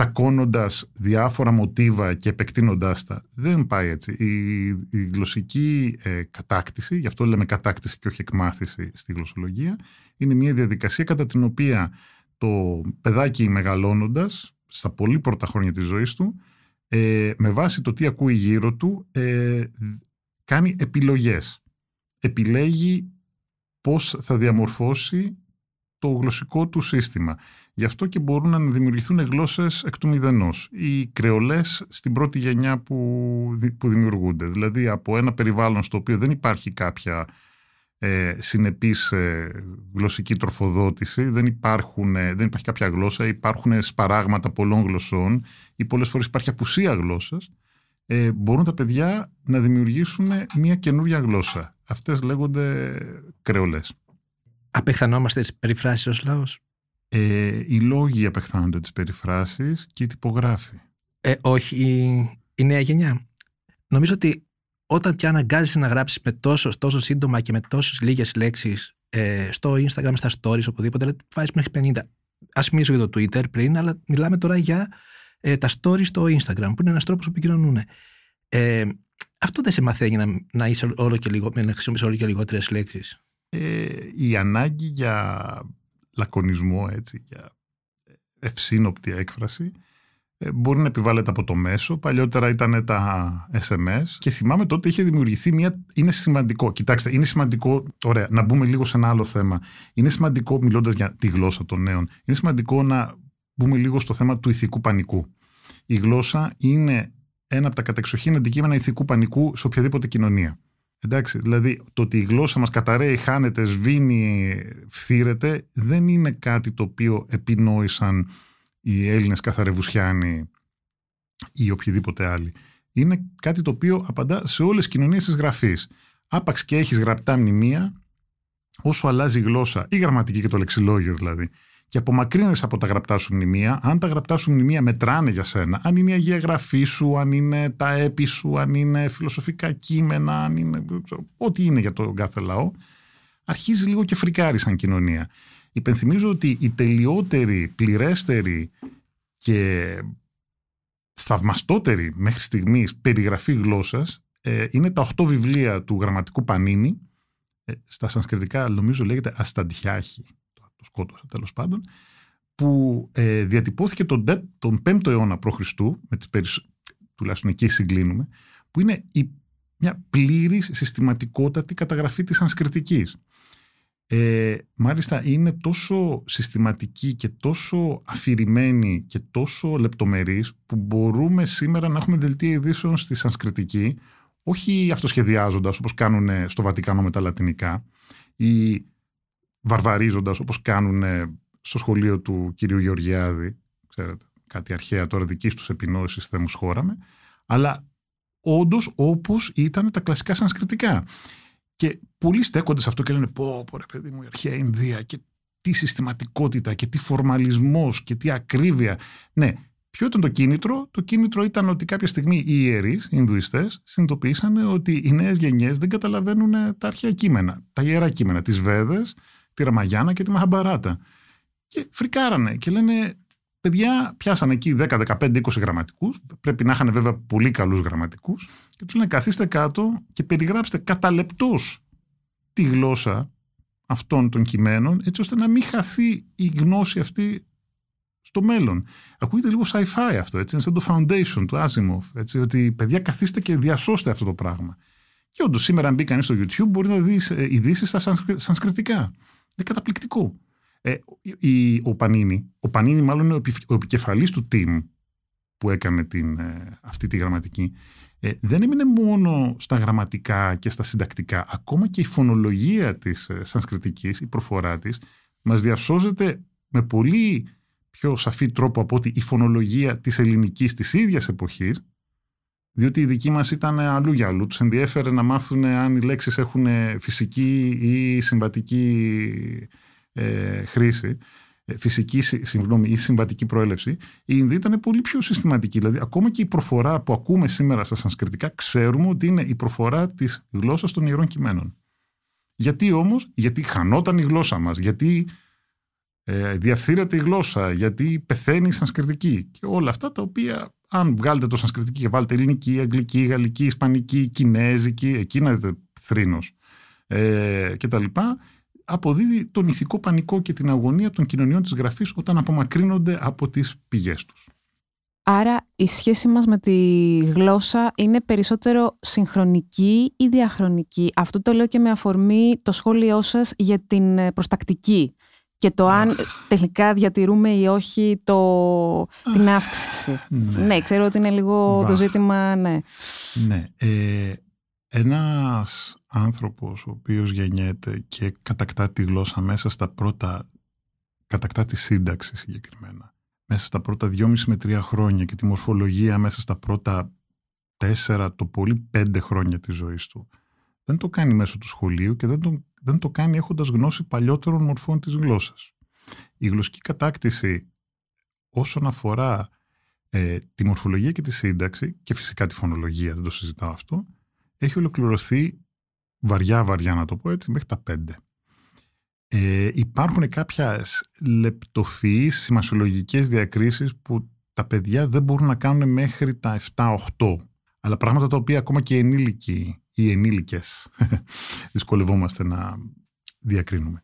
τσακώνοντας διάφορα μοτίβα και επεκτείνοντάς τα. Δεν πάει έτσι. Η, η γλωσσική ε, κατάκτηση, γι' αυτό λέμε κατάκτηση και όχι εκμάθηση στη γλωσσολογία, είναι μια διαδικασία κατά την οποία το παιδάκι μεγαλώνοντας, στα πολύ πρώτα χρόνια της ζωής του, ε, με βάση το τι ακούει γύρω του, ε, κάνει επιλογές. Επιλέγει πώς θα διαμορφώσει το γλωσσικό του σύστημα. Γι' αυτό και μπορούν να δημιουργηθούν γλώσσες εκ του μηδενός. Οι κρεολές στην πρώτη γενιά που, που δημιουργούνται. Δηλαδή από ένα περιβάλλον στο οποίο δεν υπάρχει κάποια ε, συνεπής ε, γλωσσική τροφοδότηση, δεν, υπάρχουν, ε, δεν υπάρχει κάποια γλώσσα, υπάρχουν σπαράγματα πολλών γλωσσών ή πολλές φορές υπάρχει απουσία γλώσσας, ε, μπορούν τα παιδιά να δημιουργήσουν μια καινούργια γλώσσα. Αυτές λέγονται κρεολές. Απεχθανόμαστε τις περιφράσεις ως λαός; Ε, οι λόγοι απεχθάνονται τις περιφράσεις και οι τυπογράφοι. Ε, όχι η, η νέα γενιά. Νομίζω ότι όταν πια αναγκάζεσαι να γράψεις με τόσο, τόσο σύντομα και με τόσες λίγες λέξεις ε, στο Instagram, στα stories, οπουδήποτε, δηλαδή βάζεις μέχρι 50. Ας μιλήσω για το Twitter πριν, αλλά μιλάμε τώρα για ε, τα stories στο Instagram, που είναι ένας τρόπος που επικοινωνούν. Ε, αυτό δεν σε μαθαίνει να, να είσαι όλο και λίγο, να χρησιμοποιείς όλο και λιγότερες λέξεις. Ε, η ανάγκη για λακωνισμό, έτσι, για ευσύνοπτη έκφραση, ε, μπορεί να επιβάλλεται από το μέσο. Παλιότερα ήταν τα SMS και θυμάμαι τότε είχε δημιουργηθεί μια. Είναι σημαντικό. Κοιτάξτε, είναι σημαντικό. Ωραία, να μπούμε λίγο σε ένα άλλο θέμα. Είναι σημαντικό, μιλώντας για τη γλώσσα των νέων, είναι σημαντικό να μπούμε λίγο στο θέμα του ηθικού πανικού. Η γλώσσα είναι ένα από τα κατεξοχήν αντικείμενα ηθικού πανικού σε οποιαδήποτε κοινωνία. Εντάξει, δηλαδή το ότι η γλώσσα μας καταραίει, χάνεται, σβήνει, φθήρεται δεν είναι κάτι το οποίο επινόησαν οι Έλληνες καθαρεβουσιάνοι ή οποιοδήποτε άλλοι. Είναι κάτι το οποίο απαντά σε όλες τις κοινωνίες της γραφής. Άπαξ και έχεις γραπτά μνημεία, όσο αλλάζει η γλώσσα, η γραμματική και το λεξιλόγιο δηλαδή, και απομακρύνεσαι από τα γραπτά σου μνημεία, αν τα γραπτά σου μνημεία μετράνε για σένα, αν είναι η Αγία Γραφή σου, αν είναι τα έπι σου, αν είναι φιλοσοφικά κείμενα, αν είναι ό,τι είναι για τον κάθε λαό, αρχίζεις λίγο και φρικάρεις σαν κοινωνία. Υπενθυμίζω ότι η τελειότερη, πληρέστερη και θαυμαστότερη μέχρι στιγμής περιγραφή γλώσσας ε, είναι τα οχτώ βιβλία του γραμματικού Πανίνη ε, στα σανσκριτικά νομίζω λέγεται ασταντιάχη, το, το σκότωσα τέλος πάντων, που ε, διατυπώθηκε τον, τον 5ο αιώνα π.Χ. με τις περισ... τουλάχιστον εκεί συγκλίνουμε, που είναι η, μια πλήρης συστηματικότατη καταγραφή της σανσκριτικής. Ε, μάλιστα είναι τόσο συστηματική και τόσο αφηρημένη και τόσο λεπτομερής που μπορούμε σήμερα να έχουμε δελτία ειδήσεων στη Σανσκριτική όχι αυτοσχεδιάζοντας όπως κάνουν στο Βατικάνο με τα λατινικά ή βαρβαρίζοντας όπως κάνουν στο σχολείο του κυρίου Γεωργιάδη ξέρετε, κάτι αρχαία τώρα δική τους επινόησης δεν μου σχόραμε αλλά όντως όπως ήταν τα κλασικά Σανσκριτικά και πολλοί στέκονται σε αυτό και λένε πω πω ρε παιδί μου η αρχαία Ινδία και τι συστηματικότητα και τι φορμαλισμός και τι ακρίβεια. Ναι, ποιο ήταν το κίνητρο; Το κίνητρο ήταν ότι κάποια στιγμή οι ιερείς, οι Ινδουιστές, συνειδητοποίησαν ότι οι νέες γενιές δεν καταλαβαίνουν τα αρχαία κείμενα, τα ιερά κείμενα, τις Βέδες, τη Ραμαγιάννα και τη Μαχαμπαράτα. Και φρικάρανε και λένε παιδιά πιάσανε εκεί 10, 15, 20 γραμματικούς, πρέπει να είχαν βέβαια πολύ καλούς γραμματικούς και τους λένε καθίστε κάτω και περιγράψτε κατά λεπτός τη γλώσσα αυτών των κειμένων έτσι ώστε να μην χαθεί η γνώση αυτή στο μέλλον. Ακούγεται λίγο sci-fi αυτό, έτσι, είναι σαν το foundation του Asimov, έτσι, ότι παιδιά καθίστε και διασώστε αυτό το πράγμα. Και όντως σήμερα αν μπει κανείς στο YouTube μπορεί να δεις ε, ειδήσεις στα σανσκριτικά. Είναι καταπληκτικό. Ε, η, ο Πανίνη, ο Πανίνη μάλλον είναι ο, ο επικεφαλής του team που έκανε την, ε, αυτή τη γραμματική, ε, δεν έμεινε μόνο στα γραμματικά και στα συντακτικά. Ακόμα και η φωνολογία της ε, σανσκριτικής, η προφορά της, μας διασώζεται με πολύ πιο σαφή τρόπο από ότι η φωνολογία της ελληνικής της ίδιας εποχής, διότι η δική μας ήταν αλλού για αλλού. Τους ενδιέφερε να μάθουν αν οι λέξεις έχουν φυσική ή συμβατική ε, χρήση, ε, φυσική συγγνώμη, ή συμβατική προέλευση, η Ινδία ήταν πολύ πιο συστηματική. Δηλαδή, ακόμα και η προφορά που ακούμε σήμερα στα σανσκριτικά, ξέρουμε ότι είναι η προφορά της γλώσσας των ιερών κειμένων. Γιατί όμως, γιατί χανόταν η γλώσσα μας, γιατί ε, διαφθείρεται η γλώσσα, γιατί πεθαίνει η σανσκριτική και όλα αυτά τα οποία αν βγάλετε το σανσκριτική και βάλετε ελληνική, αγγλική, γαλλική, ισπανική, κινέζικη, εκεί να δείτε θρήνος ε, και αποδίδει τον ηθικό πανικό και την αγωνία των κοινωνιών της γραφής όταν απομακρύνονται από τις πηγές τους. Άρα η σχέση μας με τη γλώσσα είναι περισσότερο συγχρονική ή διαχρονική; Αυτό το λέω και με αφορμή το σχόλιο σας για την ε, προστακτική και το αν τελικά διατηρούμε ή όχι το, την αύξηση. Ναι. ναι. ξέρω ότι είναι λίγο το ζήτημα, ναι. Ναι. Ε, ένας άνθρωπος ο οποίος γεννιέται και κατακτά τη γλώσσα μέσα στα πρώτα, κατακτά τη σύνταξη συγκεκριμένα, μέσα στα πρώτα δυόμιση με τρία χρόνια και τη μορφολογία μέσα στα πρώτα τέσσερα, το πολύ πέντε χρόνια της ζωής του, δεν το κάνει μέσω του σχολείου και δεν το, δεν το κάνει έχοντας γνώση παλιότερων μορφών της γλώσσας. Η γλωσσική κατάκτηση όσον αφορά ε, τη μορφολογία και τη σύνταξη και φυσικά τη φωνολογία, δεν το συζητάω αυτό, έχει ολοκληρωθεί βαριά βαριά να το πω έτσι μέχρι τα πέντε. Ε, υπάρχουν κάποιες λεπτοφυείς σημασιολογικές διακρίσεις που τα παιδιά δεν μπορούν να κάνουν μέχρι τα 7-8 αλλά πράγματα τα οποία ακόμα και οι ενήλικοι ή ενήλικες δυσκολευόμαστε να διακρίνουμε.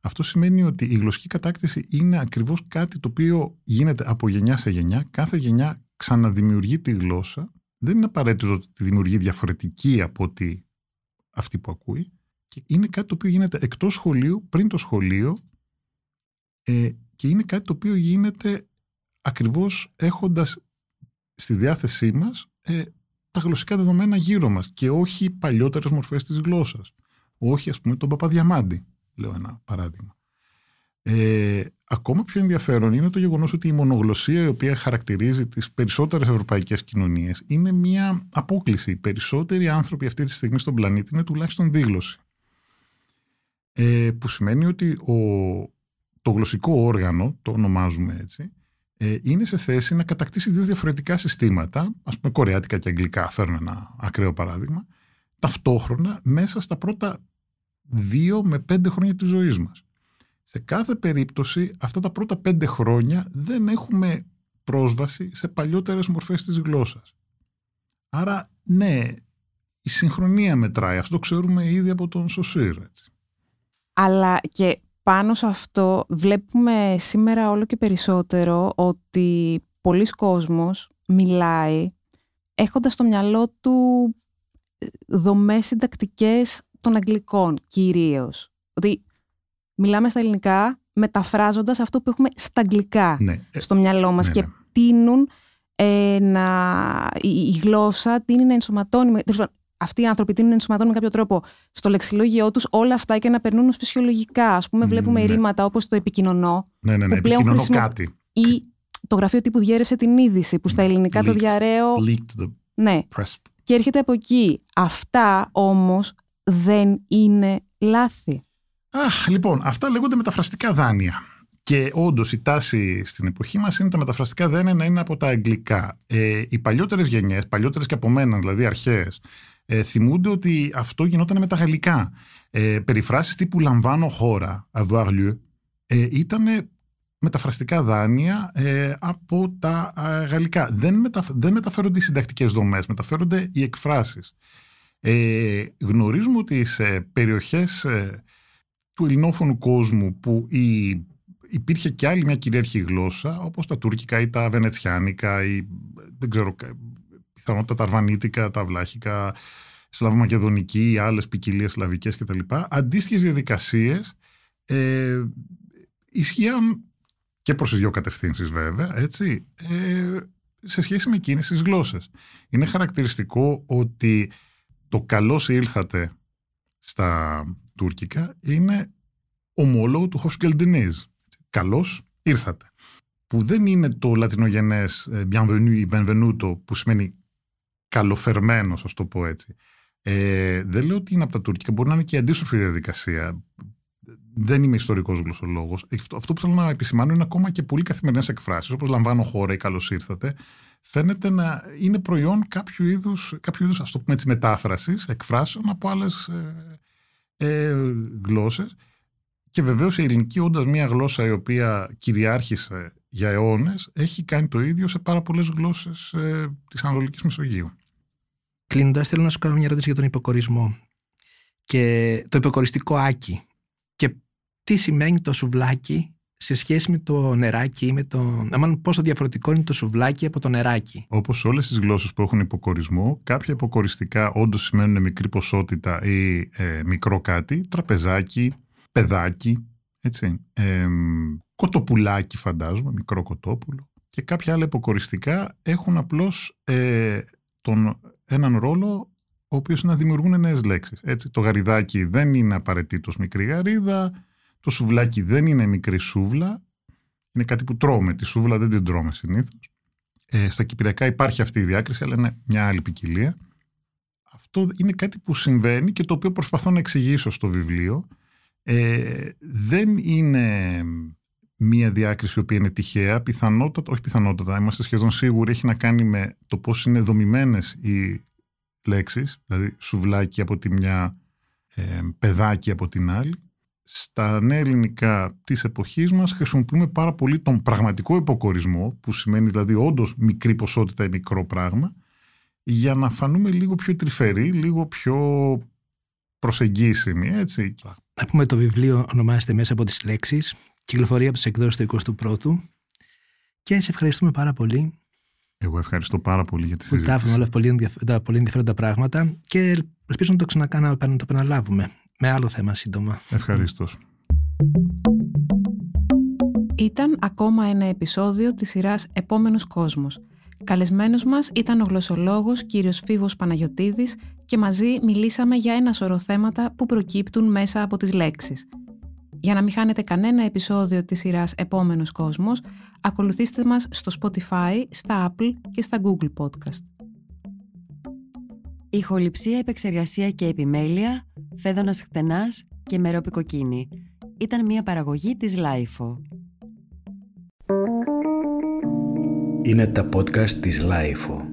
Αυτό σημαίνει ότι η γλωσσική κατάκτηση είναι ακριβώς κάτι το οποίο γίνεται από γενιά σε γενιά. Κάθε γενιά ξαναδημιουργεί τη γλώσσα δεν είναι απαραίτητο ότι τη δημιουργεί διαφορετική από ότι αυτή που ακούει. Και είναι κάτι το οποίο γίνεται εκτός σχολείου, πριν το σχολείο ε, και είναι κάτι το οποίο γίνεται ακριβώς έχοντας στη διάθεσή μας ε, τα γλωσσικά δεδομένα γύρω μας και όχι παλιότερες μορφές της γλώσσας. Όχι ας πούμε τον Παπαδιαμάντη, λέω ένα παράδειγμα. Ε, ακόμα πιο ενδιαφέρον είναι το γεγονός ότι η μονογλωσία η οποία χαρακτηρίζει τις περισσότερες ευρωπαϊκές κοινωνίες είναι μια απόκληση. Οι περισσότεροι άνθρωποι αυτή τη στιγμή στον πλανήτη είναι τουλάχιστον δίγλωση. Ε, που σημαίνει ότι ο, το γλωσσικό όργανο, το ονομάζουμε έτσι, ε, είναι σε θέση να κατακτήσει δύο διαφορετικά συστήματα, ας πούμε κορεάτικα και αγγλικά, φέρνω ένα ακραίο παράδειγμα, ταυτόχρονα μέσα στα πρώτα δύο με πέντε χρόνια της ζωής μας. Σε κάθε περίπτωση αυτά τα πρώτα πέντε χρόνια δεν έχουμε πρόσβαση σε παλιότερες μορφές της γλώσσας. Άρα ναι, η συγχρονία μετράει. Αυτό το ξέρουμε ήδη από τον Σωσίρ. Έτσι. Αλλά και πάνω σε αυτό βλέπουμε σήμερα όλο και περισσότερο ότι πολλοί κόσμος μιλάει έχοντας στο μυαλό του ε, δομές συντακτικές των αγγλικών κυρίως. Ότι μιλάμε στα ελληνικά μεταφράζοντας αυτό που έχουμε στα αγγλικά Ναι. Ε, στο μυαλό μας ναι, και ναι. τείνουν ε, να, η, η γλώσσα τείνει να ενσωματώνει, με- τέλος πάντων, αυτοί οι άνθρωποι τείνουν να ενσωματώνουν με κάποιο τρόπο στο λεξιλόγιό τους όλα αυτά και να περνούν ως φυσιολογικά. Ας πούμε βλέπουμε Ναι. ρήματα όπως το επικοινωνώ ναι, ναι, ναι. που πλέον Επικοινωνώ χρησιμο- κάτι. ή το γραφείο τύπου διέρευσε την είδηση που στα ελληνικά το Leaked. διαρρέω. Leaked the Ναι, press. και έρχεται από εκεί. Αυτά όμως δεν είναι λάθη. Αχ, λοιπόν, αυτά λέγονται μεταφραστικά δάνεια. Και όντως η τάση στην εποχή μας είναι τα μεταφραστικά δάνεια να είναι από τα αγγλικά. Ε, οι παλιότερες γενιές, παλιότερες και από μένα, δηλαδή αρχαίε, ε, θυμούνται ότι αυτό γινόταν με τα γαλλικά. Ε, Περιφράσεις τύπου λαμβάνω χώρα, avoir lieu, ε, ήταν μεταφραστικά δάνεια ε, από τα α, γαλλικά. Δεν, μεταφ- δεν μεταφέρονται οι συντακτικές δομές, μεταφέρονται οι εκφράσεις. Ε, γνωρίζουμε ότι σε περιοχές ε, του ελληνόφωνου κόσμου που η, υπήρχε και άλλη μια κυρίαρχη γλώσσα όπως τα τουρκικά ή τα βενετσιάνικα ή δεν ξέρω κα- πιθανότατα τα αρβανίτικα, τα βλάχικα, σλαβομακεδονική ή άλλες ποικιλίες σλαβικές κτλ. Αντίστοιχες διαδικασίες ε, ισχύαν και προς τις δύο κατευθύνσεις βέβαια, έτσι, ε, σε σχέση με εκείνες τις γλώσσες. Είναι χαρακτηριστικό ότι το «καλώς ήλθατε» στα τουρκικά είναι ομόλογο του «hoşgeldiniz». «Καλώς ήρθατε». Που δεν είναι το λατινογενές ε, «bienvenue» ή «benvenuto» που σημαίνει καλοφερμένος, ας το πω έτσι. Ε, δεν λέω ότι είναι από τα τουρκικά, μπορεί να είναι και η αντίστροφη διαδικασία. Δεν είμαι ιστορικός γλωσσολόγος. Αυτό, αυτό που θέλω να επισημάνω είναι ακόμα και πολύ καθημερινές εκφράσεις, όπως λαμβάνω χώρα ή καλώς ήρθατε. Φαίνεται να είναι προϊόν κάποιου είδους, κάποιου είδους, ας το πούμε έτσι, μετάφρασης εκφράσεων από άλλες ε, ε, γλώσσες. Και βεβαίως η ελληνική, όντας μια γλώσσα η οποία κυριάρχησε για αιώνες, έχει κάνει το ίδιο σε πάρα πολλές γλώσσες ε, της Ανατολικής Μεσογείου. Κλείνοντας, θέλω να σου κάνω μια ερώτηση για τον υποκορισμό και το υποκοριστικό άκι. Και τι σημαίνει το σουβλάκι σε σχέση με το νεράκι ή με το. Αμάν, πόσο διαφορετικό είναι το σουβλάκι από το νεράκι; Όπως όλες τις γλώσσες που έχουν υποκορισμό, κάποια υποκοριστικά όντως σημαίνουν μικρή ποσότητα ή ε, μικρό κάτι. Τραπεζάκι, παιδάκι, έτσι. Ε, κοτοπουλάκι, φαντάζομαι, μικρό κοτόπουλο. Και κάποια άλλα υποκοριστικά έχουν απλώς ε, τον, έναν ρόλο ο οποίος είναι να δημιουργούν νέες λέξεις. Έτσι, το γαριδάκι δεν είναι απαραίτητος μικρή γαρίδα, το σουβλάκι δεν είναι μικρή σούβλα, είναι κάτι που τρώμε, τη σούβλα δεν την τρώμε συνήθως. Ε, στα κυπριακά υπάρχει αυτή η διάκριση, αλλά είναι μια άλλη ποικιλία. Αυτό είναι κάτι που συμβαίνει και το οποίο προσπαθώ να εξηγήσω στο βιβλίο. Ε, δεν είναι μία διάκριση η οποία είναι τυχαία, πιθανότατα, όχι πιθανότατα, είμαστε σχεδόν σίγουροι, έχει να κάνει με το πώς είναι δομημένες οι λέξεις, δηλαδή σουβλάκι από τη μια, ε, παιδάκι από την άλλη. Στα νέα ελληνικά της εποχής μας χρησιμοποιούμε πάρα πολύ τον πραγματικό υποκορισμό, που σημαίνει δηλαδή όντως μικρή ποσότητα ή μικρό πράγμα, για να φανούμε λίγο πιο τρυφεροί, λίγο πιο προσεγγίσιμοι, έτσι. Να πούμε το βιβλίο ονομάζεται μέσα από τις λέξεις, κυκλοφορεί από τις εκδόσεις του 21ου και σε ευχαριστούμε πάρα πολύ Εγώ ευχαριστώ πάρα πολύ για τη που τα συζήτηση. άφηνε όλα πολύ, ενδιαφ- τα πολύ ενδιαφέροντα πράγματα και ελπίζω να το ξανακάνω, να το επαναλάβουμε με άλλο θέμα σύντομα. Ευχαριστώ. Ήταν ακόμα ένα επεισόδιο της σειράς «Επόμενος κόσμος». Καλεσμένος μας ήταν ο γλωσσολόγος κύριος Φίβος Παναγιωτίδης και μαζί μιλήσαμε για ένα σωρό θέματα που προκύπτουν μέσα από τις λέξεις. Για να μην χάνετε κανένα επεισόδιο της σειράς «Επόμενος κόσμος», ακολουθήστε μας στο Spotify, στα Apple και στα Google Podcast. Ηχοληψία, επεξεργασία και επιμέλεια, Φαίδωνας Κτενάς και Μερόπη Κοκκίνη. Ήταν μια παραγωγή της LiFO. Είναι τα podcast της LiFO.